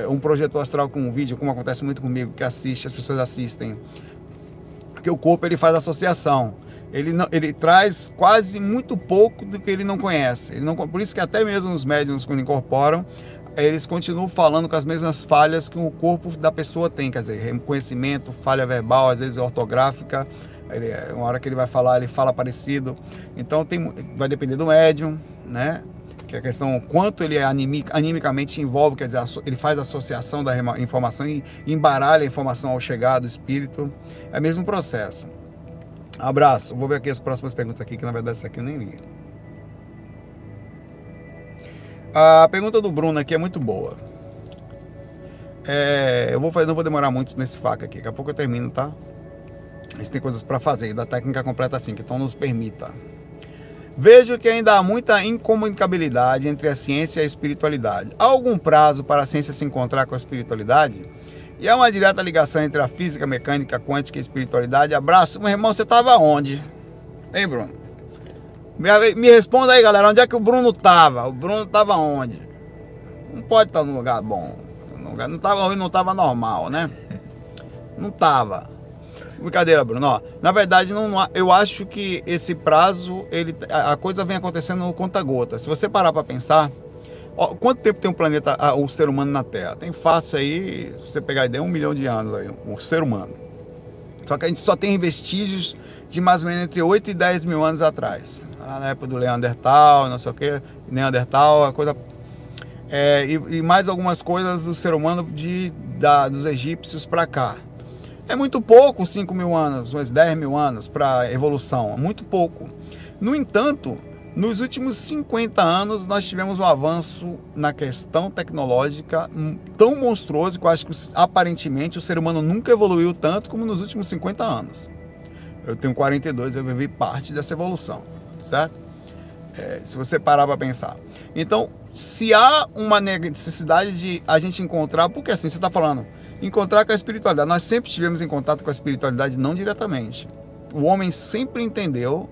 é um projeto astral com um vídeo, como acontece muito comigo, que assiste, as pessoas assistem. Porque o corpo ele faz associação ele, não, ele traz quase muito pouco do que ele não conhece. Ele não, por isso que até mesmo os médiums, quando incorporam, eles continuam falando com as mesmas falhas que o corpo da pessoa tem, quer dizer, reconhecimento, falha verbal, às vezes ortográfica. Ele, uma hora que ele vai falar, ele fala parecido. Então tem, vai depender do médium, né? Que a questão quanto ele é animic, animicamente envolve, quer dizer, ele faz associação da informação e embaralha a informação ao chegar do espírito. É o mesmo processo. Abraço. Vou ver aqui as próximas perguntas aqui, que na verdade essa aqui eu nem li. A pergunta do Bruno aqui é muito boa. É, eu vou fazer, não vou demorar muito nesse faca aqui. Daqui a pouco eu termino, tá? A gente tem coisas para fazer da técnica completa assim, que então nos permita. Vejo que ainda há muita incomunicabilidade entre a ciência e a espiritualidade. Há algum prazo para a ciência se encontrar com a espiritualidade? E há uma direta ligação entre a física, mecânica, quântica e espiritualidade. Abraço. Meu irmão, você estava onde? Hein, Bruno? Me, me responda aí, galera. Onde é que o Bruno estava? O Bruno estava onde? Não pode estar num lugar bom. Não estava não estava normal, né? Não estava. Brincadeira, Bruno. Ó, na verdade, não, eu acho que esse prazo, ele, a coisa vem acontecendo conta-gota. Se você parar para pensar, Quanto tempo tem um planeta, o ser humano na Terra? Tem fácil aí, se você pegar a ideia, um milhão de anos aí, o ser humano. Só que a gente só tem vestígios de mais ou menos entre 8 e 10 mil anos atrás. Na época do Neandertal, não sei o que, Neandertal, a coisa. É, e, e, mais algumas coisas do ser humano de, da, dos egípcios para cá. É muito pouco 5 mil anos, uns 10 mil anos para evolução, é muito pouco. No entanto, nos últimos 50 anos, nós tivemos um avanço na questão tecnológica tão monstruoso que eu acho que aparentemente o ser humano nunca evoluiu tanto como nos últimos 50 anos. Eu tenho 42, eu vivi parte dessa evolução, certo? É, se você parar para pensar. Então, se há uma necessidade de a gente encontrar, porque assim, você está falando, encontrar com a espiritualidade. Nós sempre tivemos em contato com a espiritualidade, não diretamente. O homem sempre entendeu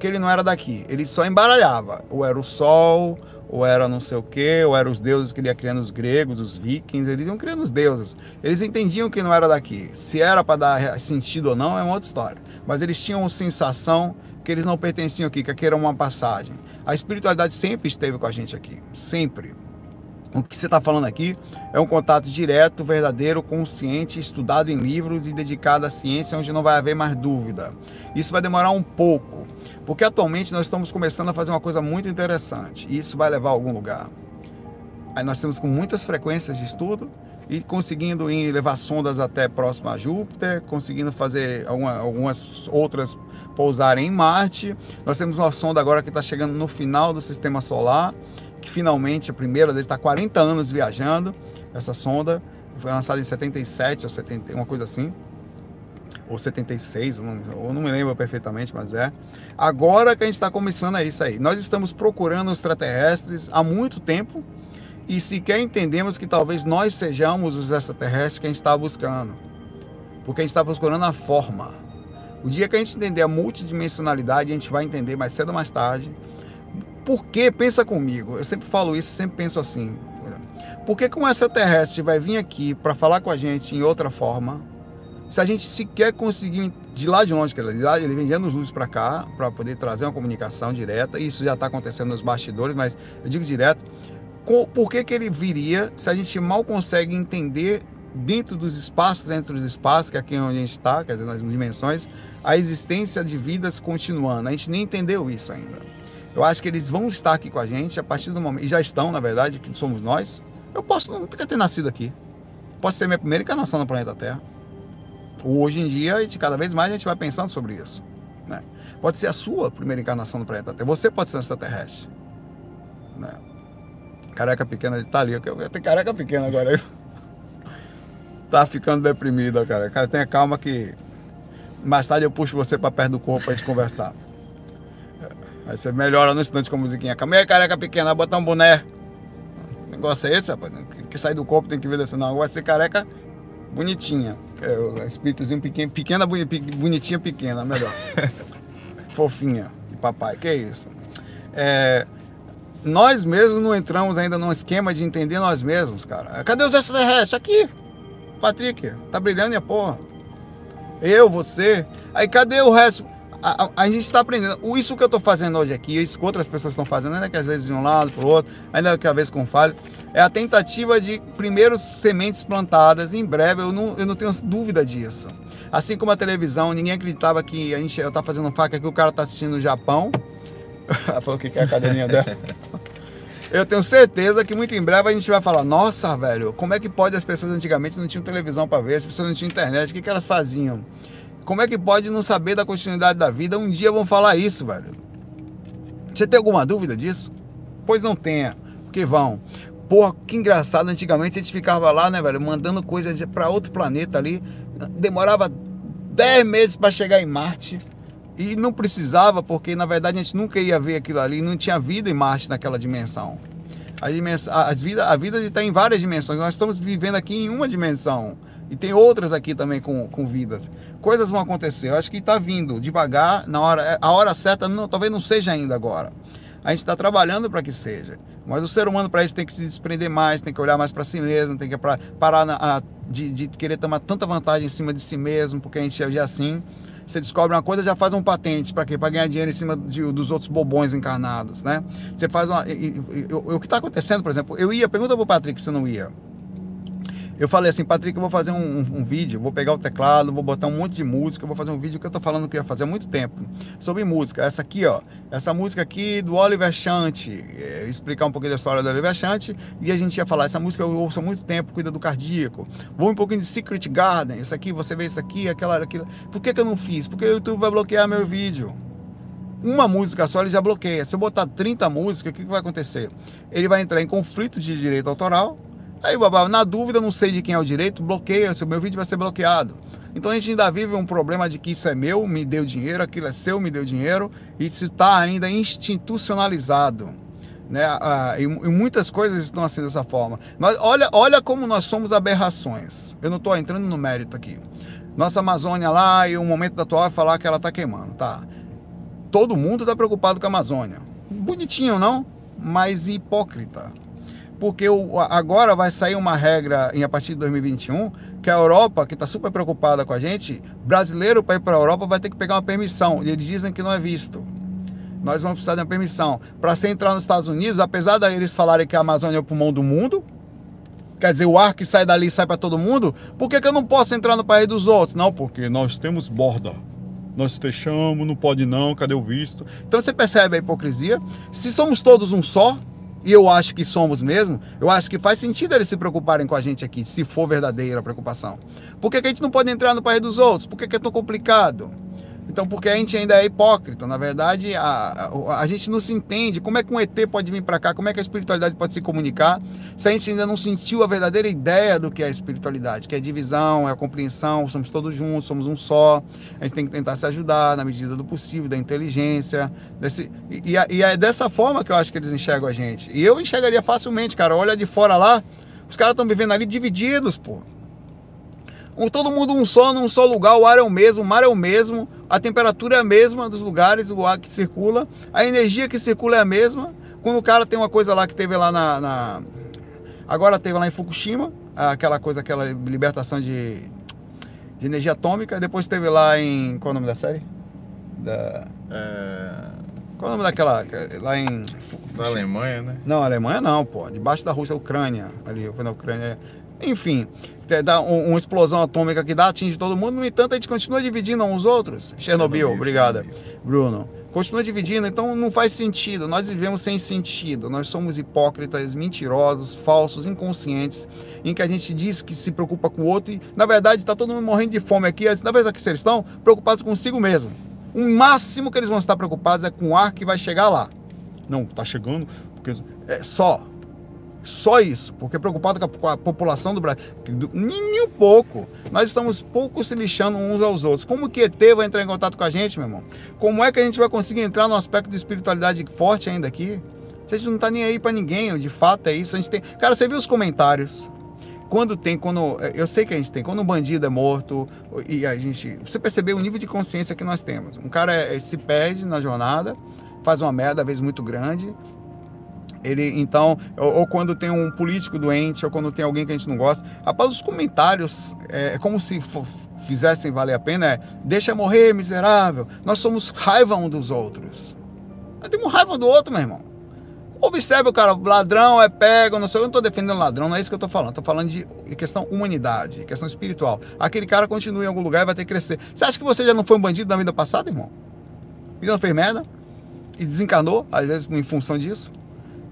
que ele não era daqui. Ele só embaralhava. Ou era o sol, ou era não sei o quê, ou eram os deuses que ele ia criando os gregos, os vikings, eles iam criando os deuses. Eles entendiam que não era daqui. Se era para dar sentido ou não é uma outra história. Mas eles tinham a sensação que eles não pertenciam aqui, que aqui era uma passagem. A espiritualidade sempre esteve com a gente aqui, sempre. O que você está falando aqui é um contato direto, verdadeiro, consciente, estudado em livros e dedicado à ciência, onde não vai haver mais dúvida. Isso vai demorar um pouco, porque atualmente nós estamos começando a fazer uma coisa muito interessante e isso vai levar a algum lugar. Aí nós temos com muitas frequências de estudo e conseguindo levar sondas até próximo a Júpiter, conseguindo fazer alguma, algumas outras pousarem em Marte. Nós temos uma sonda agora que está chegando no final do sistema solar que finalmente a primeira dele está 40 anos viajando. Essa sonda foi lançada em 77 ou 70, uma coisa assim. ou 76, eu não, eu não me lembro perfeitamente, mas é. Agora que a gente está começando é isso aí. Nós estamos procurando extraterrestres há muito tempo e sequer entendemos que talvez nós sejamos os extraterrestres que a gente está buscando. Porque a gente está procurando a forma. O dia que a gente entender a multidimensionalidade, a gente vai entender mais cedo ou mais tarde. Por que? Pensa comigo. Eu sempre falo isso, sempre penso assim. Por que, que um extraterrestre vai vir aqui para falar com a gente em outra forma? Se a gente sequer conseguir, de lá de longe, que ele, ele vem enviando os luzes para cá, para poder trazer uma comunicação direta, isso já está acontecendo nos bastidores, mas eu digo direto, por que, que ele viria se a gente mal consegue entender dentro dos espaços, dentro dos espaços, que é aqui onde a gente está, quer dizer, nas dimensões, a existência de vidas continuando. A gente nem entendeu isso ainda. Eu acho que eles vão estar aqui com a gente a partir do momento, e já estão, na verdade, que somos nós. Eu posso não ter nascido aqui. Posso ser minha primeira encarnação no planeta Terra. Hoje em dia, a gente, cada vez mais a gente vai pensando sobre isso. Né? Pode ser a sua primeira encarnação no planeta Terra. Você pode ser um extraterrestre. Né? Careca pequena, ele tá ali. Eu tenho careca pequena agora. tá ficando deprimido, cara. Cara, tenha calma que mais tarde eu puxo você para perto do corpo pra gente conversar. Aí você melhora no instante com a musiquinha. Aí, careca pequena, botar um boné. O negócio é esse, rapaz. Que sai do corpo tem que ver assim. Não, vai ser careca bonitinha. É, o espíritozinho pequeno, pequena, bonitinha, pequena, melhor. Fofinha de papai, que é isso. É, nós mesmos não entramos ainda num esquema de entender nós mesmos, cara. Cadê os extraterrestres? Aqui. Patrick, tá brilhando a porra. Eu, você. Aí cadê o resto? A, a, gente está aprendendo. Isso que eu estou fazendo hoje aqui, isso que outras pessoas estão fazendo, ainda que às vezes de um lado para o outro, ainda que às vezes com falha, é a tentativa de primeiros sementes plantadas. Em breve, eu não, eu não tenho dúvida disso. Assim como a televisão, ninguém acreditava que a gente eu tá fazendo faca que o cara tá assistindo no Japão. Falou que quer a cadeirinha dela. Eu tenho certeza que muito em breve a gente vai falar: nossa, velho, como é que pode as pessoas antigamente não tinham televisão para ver, as pessoas não tinham internet, o que, que elas faziam? Como é que pode não saber da continuidade da vida? Um dia vão falar isso, velho. Você tem alguma dúvida disso? Pois não tenha, porque vão. Porra, que engraçado, antigamente a gente ficava lá, né, velho, mandando coisas para outro planeta ali. Demorava 10 meses para chegar em Marte. E não precisava, porque na verdade a gente nunca ia ver aquilo ali, não tinha vida em Marte naquela dimensão. A, dimensão, a, vida, a vida está em várias dimensões, nós estamos vivendo aqui em uma dimensão. E tem outras aqui também com, com vidas. Coisas vão acontecer. Eu acho que está vindo devagar, na hora, a hora certa não, talvez não seja ainda agora. A gente está trabalhando para que seja. Mas o ser humano, para isso, tem que se desprender mais, tem que olhar mais para si mesmo, tem que parar na, a, de, de, querer tomar tanta vantagem em cima de si mesmo, porque a gente é assim. Você descobre uma coisa, já faz um patente. Para quê? Para ganhar dinheiro em cima de, dos outros bobões encarnados, né? Você faz uma... E, e, e, o que está acontecendo, por exemplo, eu ia... Pergunta para o Patrick se não ia. Eu falei assim, Patrick, eu vou fazer um, um, vídeo, vou pegar o teclado, vou botar um monte de música, vou fazer um vídeo que eu tô falando que eu ia fazer há muito tempo, sobre música. Essa aqui, ó, essa música aqui do Oliver Chante, é, explicar um pouquinho da história do Oliver Chante, e a gente ia falar, essa música eu ouço há muito tempo, cuida do cardíaco. Vou um pouquinho de Secret Garden, isso aqui, você vê isso aqui, aquela, aquilo. Por que, que eu não fiz? Porque o YouTube vai bloquear meu vídeo uma música só ele já bloqueia. Se eu botar 30 músicas, o que, que vai acontecer? Ele vai entrar em conflito de direito autoral Aí, babá, na dúvida, não sei de quem é o direito, bloqueia, seu meu vídeo vai ser bloqueado. Então a gente ainda vive um problema de que isso é meu, me deu dinheiro, aquilo é seu, me deu dinheiro, e isso está ainda institucionalizado. Né? Ah, e, e, muitas coisas estão assim dessa forma. Nós, olha, olha como nós somos aberrações. Eu não estou entrando no mérito aqui. Nossa Amazônia lá, e o momento atual é falar que ela está queimando. Tá. Todo mundo está preocupado com a Amazônia. Bonitinho, não? Mas hipócrita porque o, agora vai sair uma regra em, a partir de 2021 que a Europa, que está super preocupada com a gente, brasileiro para ir para a Europa vai ter que pegar uma permissão. E eles dizem que não é visto. Nós vamos precisar de uma permissão. Para você entrar nos Estados Unidos, apesar de eles falarem que a Amazônia é o pulmão do mundo, quer dizer, o ar que sai dali sai para todo mundo, por que, que eu não posso entrar no país dos outros? Não, porque nós temos borda. Nós fechamos, não pode não, cadê o visto? Então você percebe a hipocrisia? Se somos todos um só, e eu acho que somos mesmo, eu acho que faz sentido eles se preocuparem com a gente aqui, se for verdadeira a preocupação. Por que, que a gente não pode entrar no país dos outros? Por que, que é tão complicado? Então, porque a gente ainda é hipócrita. Na verdade, a, a, a gente não se entende. Como é que um ET pode vir para cá? Como é que a espiritualidade pode se comunicar? Se a gente ainda não sentiu a verdadeira ideia do que é a espiritualidade, que é a divisão, é a compreensão, somos todos juntos, somos um só. A gente tem que tentar se ajudar na medida do possível, da inteligência. Desse, e, e, e é dessa forma que eu acho que eles enxergam a gente. E eu enxergaria facilmente, cara. Olha de fora lá, os caras estão vivendo ali divididos, pô todo mundo um só, num só lugar, o ar é o mesmo, o mar é o mesmo, a temperatura é a mesma dos lugares, o ar que circula, a energia que circula é a mesma. Quando o cara tem uma coisa lá que teve lá na. na... agora teve lá em Fukushima, aquela coisa, aquela libertação de, de energia atômica, depois teve lá em. Qual é o nome da série? Da. É... Qual é o nome daquela. Lá em. Na Alemanha, né? Não, Alemanha não, pô. Debaixo da Rússia, Ucrânia. Ali, foi na Ucrânia. Enfim, dá uma explosão atômica que dá, atinge todo mundo, no entanto, a gente continua dividindo uns outros. Chernobyl, obrigada, Bruno. Continua dividindo, então não faz sentido. Nós vivemos sem sentido. Nós somos hipócritas, mentirosos, falsos, inconscientes, em que a gente diz que se preocupa com o outro e, na verdade, está todo mundo morrendo de fome aqui. Na verdade, que eles estão preocupados consigo mesmo. O máximo que eles vão estar preocupados é com o ar que vai chegar lá. Não, está chegando, porque é só só isso, porque preocupado com a, população do Brasil. Nem um pouco. Nós estamos pouco se lixando uns aos outros. Como que ET vai entrar em contato com a gente, meu irmão? Como é que a gente vai conseguir entrar no aspecto de espiritualidade forte ainda aqui? A gente não tá nem aí para ninguém, de fato é isso. A gente tem. Cara, você viu os comentários? Quando tem, quando. Eu sei que a gente tem, quando um bandido é morto, e a gente. Você percebeu o nível de consciência que nós temos. Um cara é, se perde na jornada, faz uma merda, às vezes muito grande, ele, então, ou, ou, quando tem um político doente, ou quando tem alguém que a gente não gosta. Rapaz, os comentários, é, é como se fizessem valer a pena, é, deixa morrer, miserável. Nós somos raiva um dos outros. Nós temos raiva do outro, meu irmão. Observe o cara, ladrão é pego, não sei, eu não estou defendendo ladrão, não é isso que eu estou falando. Estou falando de questão humanidade, questão espiritual. Aquele cara continua em algum lugar e vai ter que crescer. Você acha que você já não foi um bandido na vida passada, irmão? E não fez merda? E desencanou, às vezes, em função disso?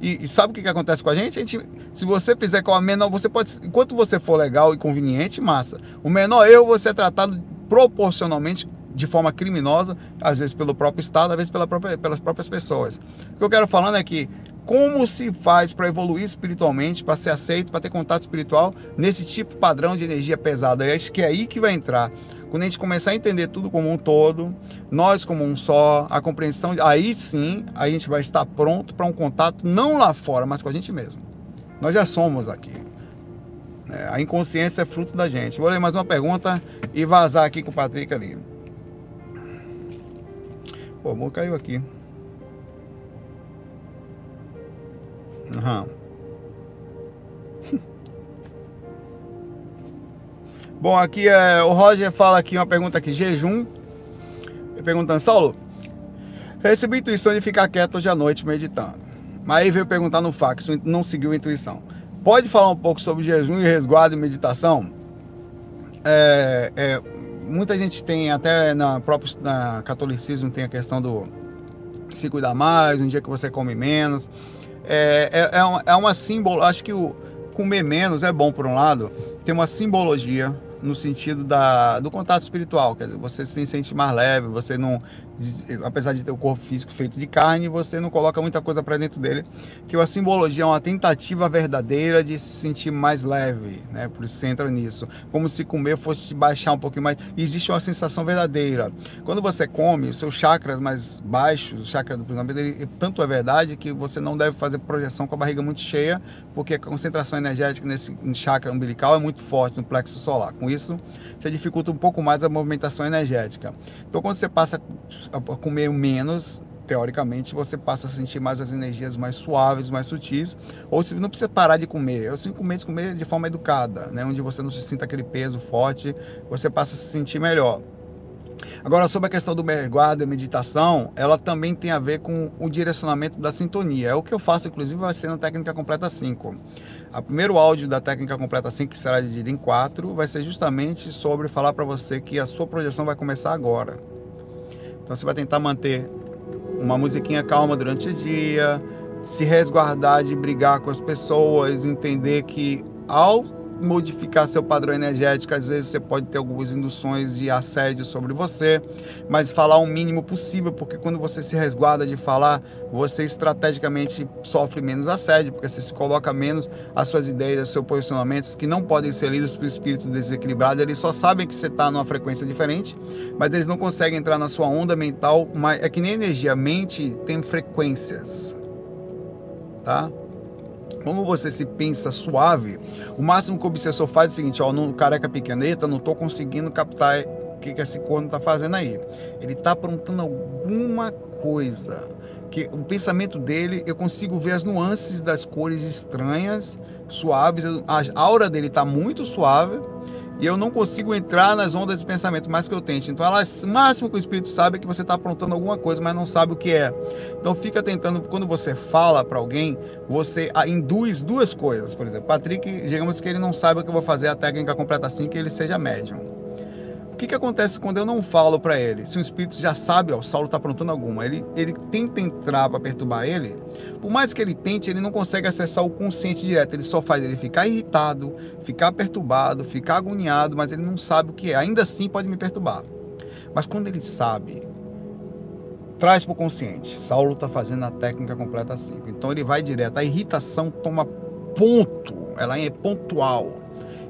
E, e, sabe o que, que acontece com a gente? a gente? Se você fizer com a menor, você pode. Enquanto você for legal e conveniente, massa. O menor erro você é tratado proporcionalmente de forma criminosa, às vezes pelo próprio Estado, às vezes pela própria, pelas próprias pessoas. O que eu quero falando é que como se faz para evoluir espiritualmente, para ser aceito, para ter contato espiritual nesse tipo padrão de energia pesada. Eu acho que é aí que vai entrar quando a gente começar a entender tudo como um todo, nós como um só, a compreensão, aí sim a gente vai estar pronto para um contato não lá fora, mas com a gente mesmo. Nós já somos aqui. É, a inconsciência é fruto da gente. Vou ler mais uma pergunta e vazar aqui com o Patrick ali. Pô, o amor caiu aqui. Uhum. Bom, aqui é, o Roger fala aqui uma pergunta aqui, jejum. Perguntando, Saulo, recebi intuição de ficar quieto hoje à noite meditando. Mas aí veio perguntar no fax, não seguiu a intuição. Pode falar um pouco sobre jejum e resguardo e meditação? É, é, muita gente tem, até na própria na catolicismo, tem a questão do se cuidar mais, um dia que você come menos. É, é, é, uma, é uma símbolo, acho que o comer menos é bom por um lado, tem uma simbologia no sentido da, do contato espiritual, quer dizer, você se sente mais leve, você não, apesar de ter o corpo físico feito de carne, você não coloca muita coisa para dentro dele, que a simbologia é uma tentativa verdadeira de se sentir mais leve, né? Por isso você entra nisso, como se comer fosse baixar um pouquinho mais, existe uma sensação verdadeira. Quando você come, seus chakras mais baixos, o chakra do pensamento, ele, tanto é verdade que você não deve fazer projeção com a barriga muito cheia, porque a concentração energética nesse chakra umbilical é muito forte no plexo solar. Com isso, você dificulta um pouco mais a movimentação energética. Então, quando você passa a comer menos, teoricamente, você passa a sentir mais as energias mais suaves, mais sutis, ou você não precisa parar de comer. Eu sinto comer, de forma educada, né? onde você não se sinta aquele peso forte, você passa a se sentir melhor. Agora, sobre a questão do merguado e meditação, ela também tem a ver com o direcionamento da sintonia. É o que eu faço, inclusive, vai ser na técnica completa 5. O primeiro áudio da técnica completa 5, que será dividido em quatro, vai ser justamente sobre falar para você que a sua projeção vai começar agora. Então você vai tentar manter uma musiquinha calma durante o dia, se resguardar de brigar com as pessoas, entender que ao modificar seu padrão energético. Às vezes você pode ter algumas induções de assédio sobre você, mas falar o mínimo possível, porque quando você se resguarda de falar, você estrategicamente sofre menos assédio, porque você se coloca menos as suas ideias, os seus posicionamentos, que não podem ser lidos por espírito desequilibrado. Eles só sabem que você está numa frequência diferente, mas eles não conseguem entrar na sua onda mental. Mas é que nem energia, mente tem frequências, tá? Como você se pensa suave, o máximo que o obsessor faz é o seguinte, ó, no careca pequeneta, não estou conseguindo captar o que, que esse corno está fazendo aí. Ele está aprontando alguma coisa. Que o pensamento dele, eu consigo ver as nuances das cores estranhas, suaves. A aura dele está muito suave e eu não consigo entrar nas ondas de pensamento mais que eu tente. Então, ela, o máximo que o espírito sabe é que você está aprontando alguma coisa, mas não sabe o que é. Então, fica tentando, quando você fala para alguém, você induz duas coisas. Por exemplo, Patrick, digamos que ele não saiba que eu vou fazer a técnica completa assim, que ele seja médium que, que acontece quando eu não falo para ele? Se o espírito já sabe, ó, o Saulo está aprontando alguma, ele, ele tenta entrar para perturbar ele, por mais que ele tente, ele não consegue acessar o consciente direto, ele só faz ele ficar irritado, ficar perturbado, ficar agoniado, mas ele não sabe o que é. Ainda assim pode me perturbar. Mas quando ele sabe, traz para o consciente. Saulo está fazendo a técnica completa 5. Então ele vai direto. A irritação toma ponto, ela é pontual.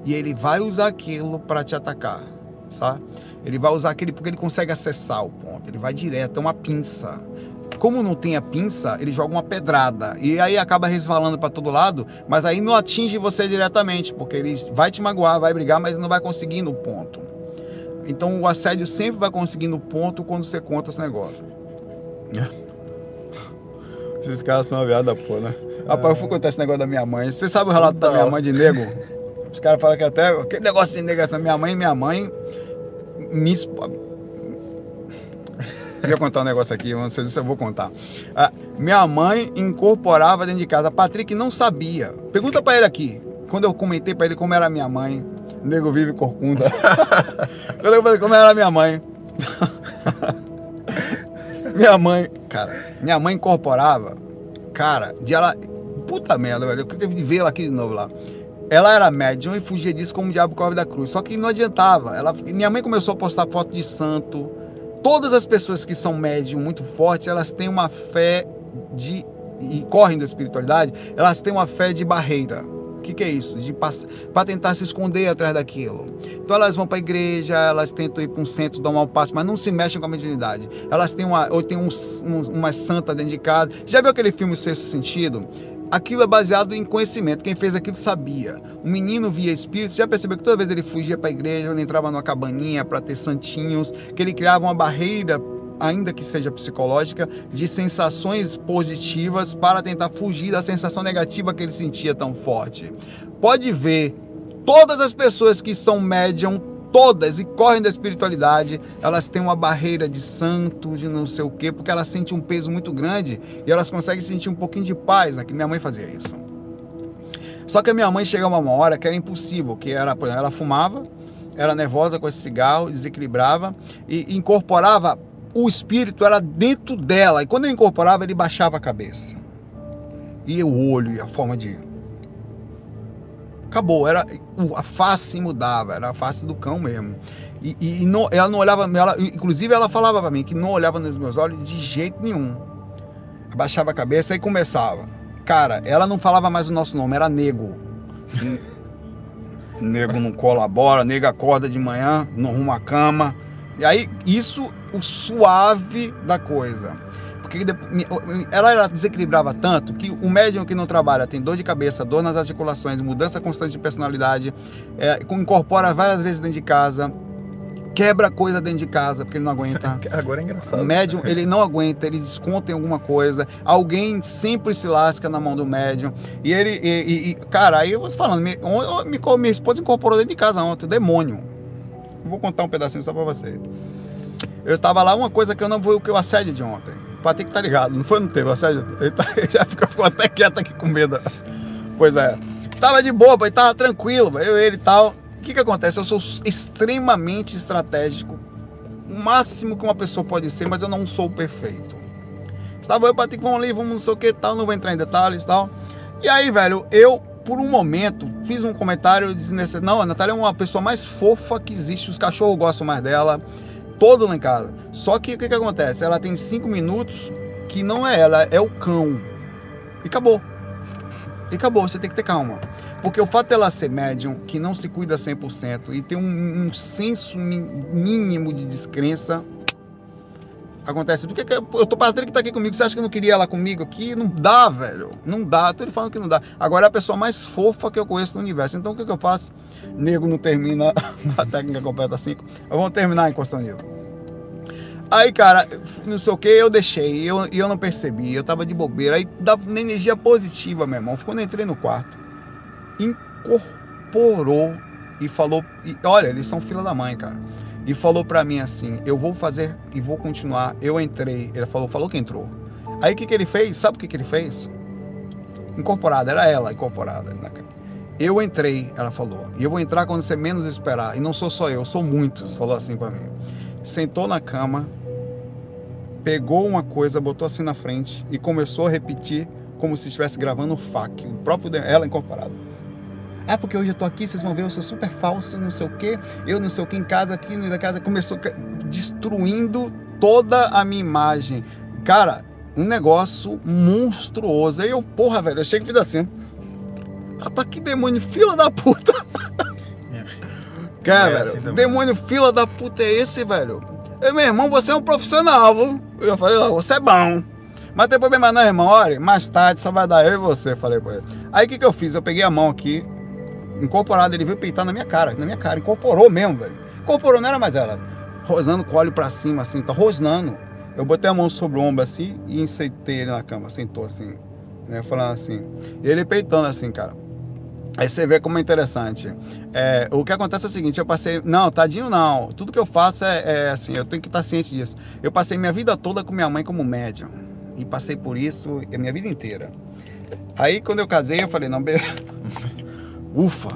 E ele vai usar aquilo para te atacar sabe? Ele vai usar aquele porque ele consegue acessar o ponto, ele vai direto, é uma pinça. Como não tem a pinça, ele joga uma pedrada e aí acaba resvalando para todo lado, mas aí não atinge você diretamente, porque ele vai te magoar, vai brigar, mas não vai conseguir no ponto. Então o assédio sempre vai conseguir no ponto quando você conta esse negócio. Esses caras são uma viada, pô, né? Rapaz, eu fui contar esse negócio da minha mãe. Você sabe o relato da minha mãe de nego? Os caras falam que até. Que negócio de negação. Minha mãe, minha mãe. Me. Eu ia contar um negócio aqui, não sei se eu vou contar. Ah, minha mãe incorporava dentro de casa. Patrick não sabia. Pergunta para ele aqui. Quando eu comentei para ele como era minha mãe. Nego vive corcunda. Quando eu falei como era minha mãe. minha mãe, cara, minha mãe incorporava. Cara, de ela. Puta merda, velho. Eu teve de ver ela aqui de novo lá ela era médium e fugia disso como o diabo corre da cruz. Só que não adiantava. Ela, minha mãe começou a postar foto de santo. Todas as pessoas que são médium muito fortes, elas têm uma fé de e correm da espiritualidade, elas têm uma fé de barreira. O que, que é isso? Para tentar se esconder atrás daquilo. Então elas vão para a igreja, elas tentam ir para um centro, dar um passo, mas não se mexem com a mediunidade. Elas têm uma, ou tem um, um, uma santa dentro de casa. Já viu aquele filme Sexto Sentido? Aquilo é baseado em conhecimento. Quem fez aquilo sabia. O menino via espíritos. Já percebeu que toda vez ele fugia para a igreja, ele entrava numa cabaninha para ter santinhos, que ele criava uma barreira, ainda que seja psicológica, de sensações positivas para tentar fugir da sensação negativa que ele sentia tão forte. Pode ver, todas as pessoas que são médium todas e correm da espiritualidade, elas têm uma barreira de santo, de não sei o quê, porque elas sentem um peso muito grande e elas conseguem sentir um pouquinho de paz, né? Que minha mãe fazia isso. Só que a minha mãe chegava uma hora que era impossível, que era, por exemplo, ela fumava, era nervosa com esse cigarro, desequilibrava e incorporava o espírito era dentro dela. E quando ele incorporava, ele baixava a cabeça. E o olho e a forma de acabou. Era, a face mudava, era a face do cão mesmo. E, e, e não, ela não olhava, ela, inclusive ela falava para mim que não olhava nos meus olhos de jeito nenhum. Abaixava a cabeça e começava. Cara, ela não falava mais o nosso nome, era nego. nego não colabora, nego acorda de manhã, não arruma a cama. E aí, isso, o suave da coisa. Porque ela, ela desequilibrava tanto que o médium que não trabalha tem dor de cabeça, dor nas articulações, mudança constante de personalidade, é, incorpora várias vezes dentro de casa, quebra coisa dentro de casa porque ele não aguenta. Agora é engraçado. O médium, ele não aguenta, ele desconta em alguma coisa. Alguém sempre se lasca na mão do médium. E ele, e, e, cara, aí eu vou falando, minha, minha esposa incorporou dentro de casa ontem, demônio. vou contar um pedacinho só pra você. Eu estava lá, uma coisa que eu não vou, o que eu assédio de ontem. O Patrick tá ligado, não foi no teve, assédio? Ele, tá, ele já ficou, ficou, até quieto aqui com medo. Pois é. Tava de boa, ele tava tranquilo, eu ele e tal. O que que acontece? Eu sou extremamente estratégico. O máximo que uma pessoa pode ser, mas eu não sou perfeito. Estava eu, Patrick, vamos ali, vamos não sei o que tal, não vou entrar em detalhes tal. E aí, velho, eu, por um momento, fiz um comentário desnecessário. Não, a Natália é uma pessoa mais fofa que existe, os cachorros gostam mais dela, todo lá em casa. Só que o que, que acontece? Ela tem cinco minutos que não é ela, é o cão. E acabou. E acabou, você tem que ter calma. Porque o fato dela ser médium, que não se cuida 100% e tem um, um senso mínimo de descrença, acontece. Porque eu tô padre que tá aqui comigo, você acha que eu não queria ela comigo aqui? Não dá, velho. Não dá. Tô lhe falando que não dá. Agora é a pessoa mais fofa que eu conheço no universo. Então o que, que eu faço? Nego não termina a técnica completa 5. Vamos terminar encostando nele. Aí, cara, não sei o que, eu deixei, e eu, eu não percebi, eu tava de bobeira, aí dava energia positiva, meu irmão. Quando eu entrei no quarto, incorporou e falou, e, olha, eles são fila da mãe, cara e falou para mim assim: Eu vou fazer e vou continuar. Eu entrei. Ele falou, falou que entrou. Aí o que, que ele fez? Sabe o que, que ele fez? Incorporada, era ela incorporada. Eu entrei, ela falou, e eu vou entrar quando você menos esperar. E não sou só eu, sou muitos, falou assim para mim. Sentou na cama, pegou uma coisa, botou assim na frente e começou a repetir como se estivesse gravando o FAQ, o próprio ela incorporada. Ah, porque hoje eu tô aqui, vocês vão ver, eu sou super falso, não sei o quê. Eu não sei o que em casa, aqui na casa, começou destruindo toda a minha imagem. Cara, um negócio monstruoso. Aí eu, porra, velho, eu chego e fiz assim. Rapaz, que demônio, fila da puta. Cara, é assim velho, demônio, fila da puta é esse, velho? Eu, meu irmão, você é um profissional, viu? Eu falei, você é bom. Mas tem problema não, irmão. Olha, mais tarde só vai dar eu e você, falei pra ele. Aí o que, que eu fiz? Eu peguei a mão aqui, incorporado, ele veio peitar na minha cara, na minha cara, incorporou mesmo, velho. Incorporou, não era mais ela. Rosnando com o olho pra cima, assim, tá rosnando. Eu botei a mão sobre o ombro assim e enceitei ele na cama, sentou assim, né, falando assim. Ele peitando assim, cara. Aí você vê como é interessante. É, o que acontece é o seguinte, eu passei. Não, tadinho não. Tudo que eu faço é, é assim, eu tenho que estar ciente disso. Eu passei minha vida toda com minha mãe como médium. E passei por isso a minha vida inteira. Aí quando eu casei, eu falei, não, beleza. Ufa!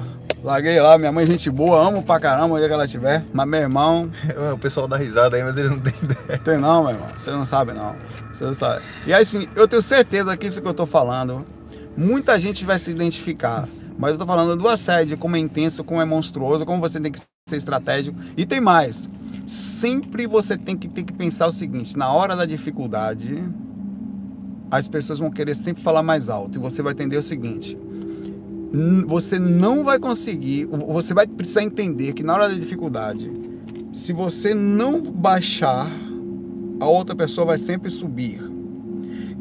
Larguei lá, minha mãe, gente boa, amo pra caramba onde é que ela estiver. Mas meu irmão. o pessoal dá risada aí, mas eles não têm ideia. Tem não, meu irmão. Você não sabe, não. Você não sabe. E aí sim, eu tenho certeza que isso que eu tô falando, muita gente vai se identificar. Mas eu tô falando do assédio, como é intenso, como é monstruoso, como você tem que ser estratégico. E tem mais. Sempre você tem que, tem que pensar o seguinte: na hora da dificuldade, as pessoas vão querer sempre falar mais alto. E você vai entender o seguinte você não vai conseguir, você vai precisar entender que na hora da dificuldade, se você não baixar, a outra pessoa vai sempre subir.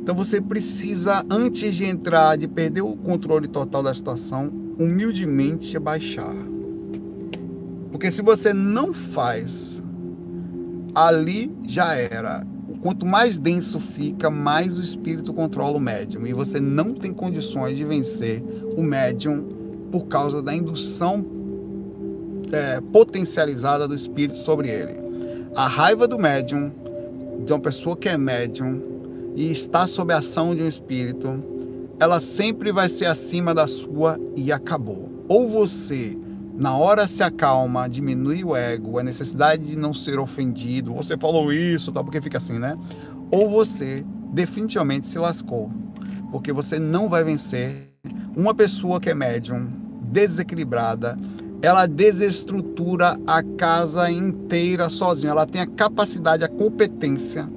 Então você precisa, antes de entrar, de perder o controle total da situação, humildemente baixar. Porque se você não faz, ali já era quanto mais denso fica, mais o espírito controla o médium. E você não tem condições de vencer o médium por causa da indução é, potencializada do espírito sobre ele. A raiva do médium, de uma pessoa que é médium e está sob a ação de um espírito, ela sempre vai ser acima da sua e acabou. Ou você na hora se acalma, diminui o ego, a necessidade de não ser ofendido, você falou isso, tá? Porque fica assim, né? Ou você definitivamente se lascou, porque você não vai vencer uma pessoa que é médium, desequilibrada, ela desestrutura a casa inteira sozinha. Ela tem a capacidade, a competência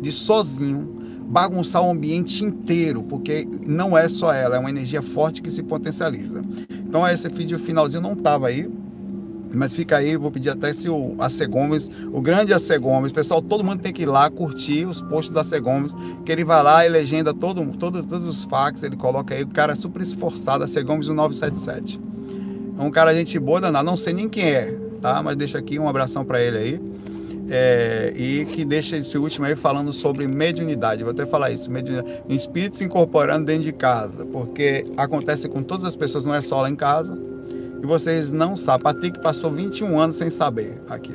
de sozinho bagunçar o ambiente inteiro, porque não é só ela, é uma energia forte que se potencializa. Então esse vídeo finalzinho não estava aí, mas fica aí, vou pedir até se o AC Gomes, o grande AC Gomes, pessoal, todo mundo tem que ir lá curtir os posts do AC Gomes, que ele vai lá e legenda todo, todo, todos os fax, ele coloca aí, o cara é super esforçado, AC Gomes 1977. É um cara gente boa danada, não sei nem quem é, tá? Mas deixa aqui um abração para ele aí. É, e que deixa esse último aí falando sobre mediunidade. Vou até falar isso, mediunidade. espíritos incorporando dentro de casa, porque acontece com todas as pessoas, não é só lá em casa. E vocês não sabem. Patrick passou 21 anos sem saber aqui.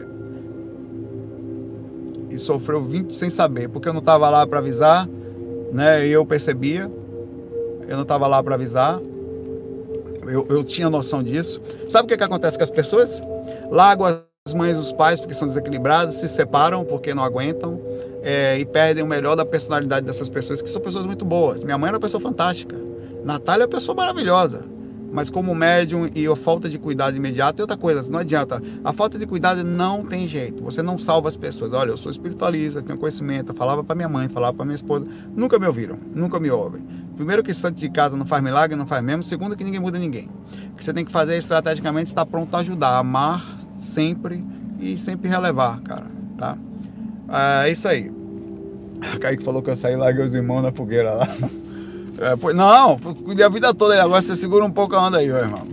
E sofreu 20 sem saber, porque eu não estava lá para avisar, né? E eu percebia. Eu não estava lá para avisar. Eu, eu tinha noção disso. Sabe o que, que acontece com as pessoas? Largo as mães e os pais, porque são desequilibrados, se separam porque não aguentam é, e perdem o melhor da personalidade dessas pessoas, que são pessoas muito boas. Minha mãe era uma pessoa fantástica. Natália é uma pessoa maravilhosa. Mas como médium e a falta de cuidado imediato, e outra coisa, não adianta. A falta de cuidado não tem jeito. Você não salva as pessoas. Olha, eu sou espiritualista, tenho conhecimento, eu falava para minha mãe, falava para minha esposa, nunca me ouviram, nunca me ouvem. Primeiro que santo de casa não faz milagre, não faz mesmo. Segundo que ninguém muda ninguém. O que você tem que fazer é estrategicamente estar pronto a ajudar, amar sempre e sempre relevar, cara, tá? É isso aí. O Kaique falou que eu saí e os irmãos na fogueira lá. É, pois, não, a vida toda, agora você segura um pouco a onda aí, meu irmão.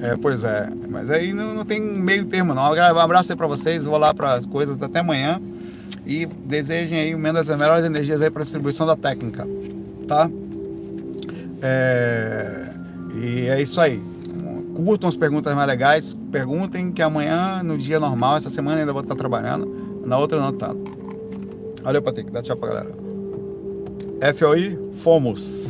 É, pois é, mas aí não, não tem meio termo não. Um abraço aí pra vocês, vou lá para as coisas até amanhã. E desejem aí menos as melhores energias aí para distribuição da técnica, tá? É, e é isso aí. Curtam as perguntas mais legais, perguntem que amanhã, no dia normal, essa semana ainda vou estar trabalhando, na outra não tanto. Valeu, Patrick, dá tchau pra galera. FOI, fomos.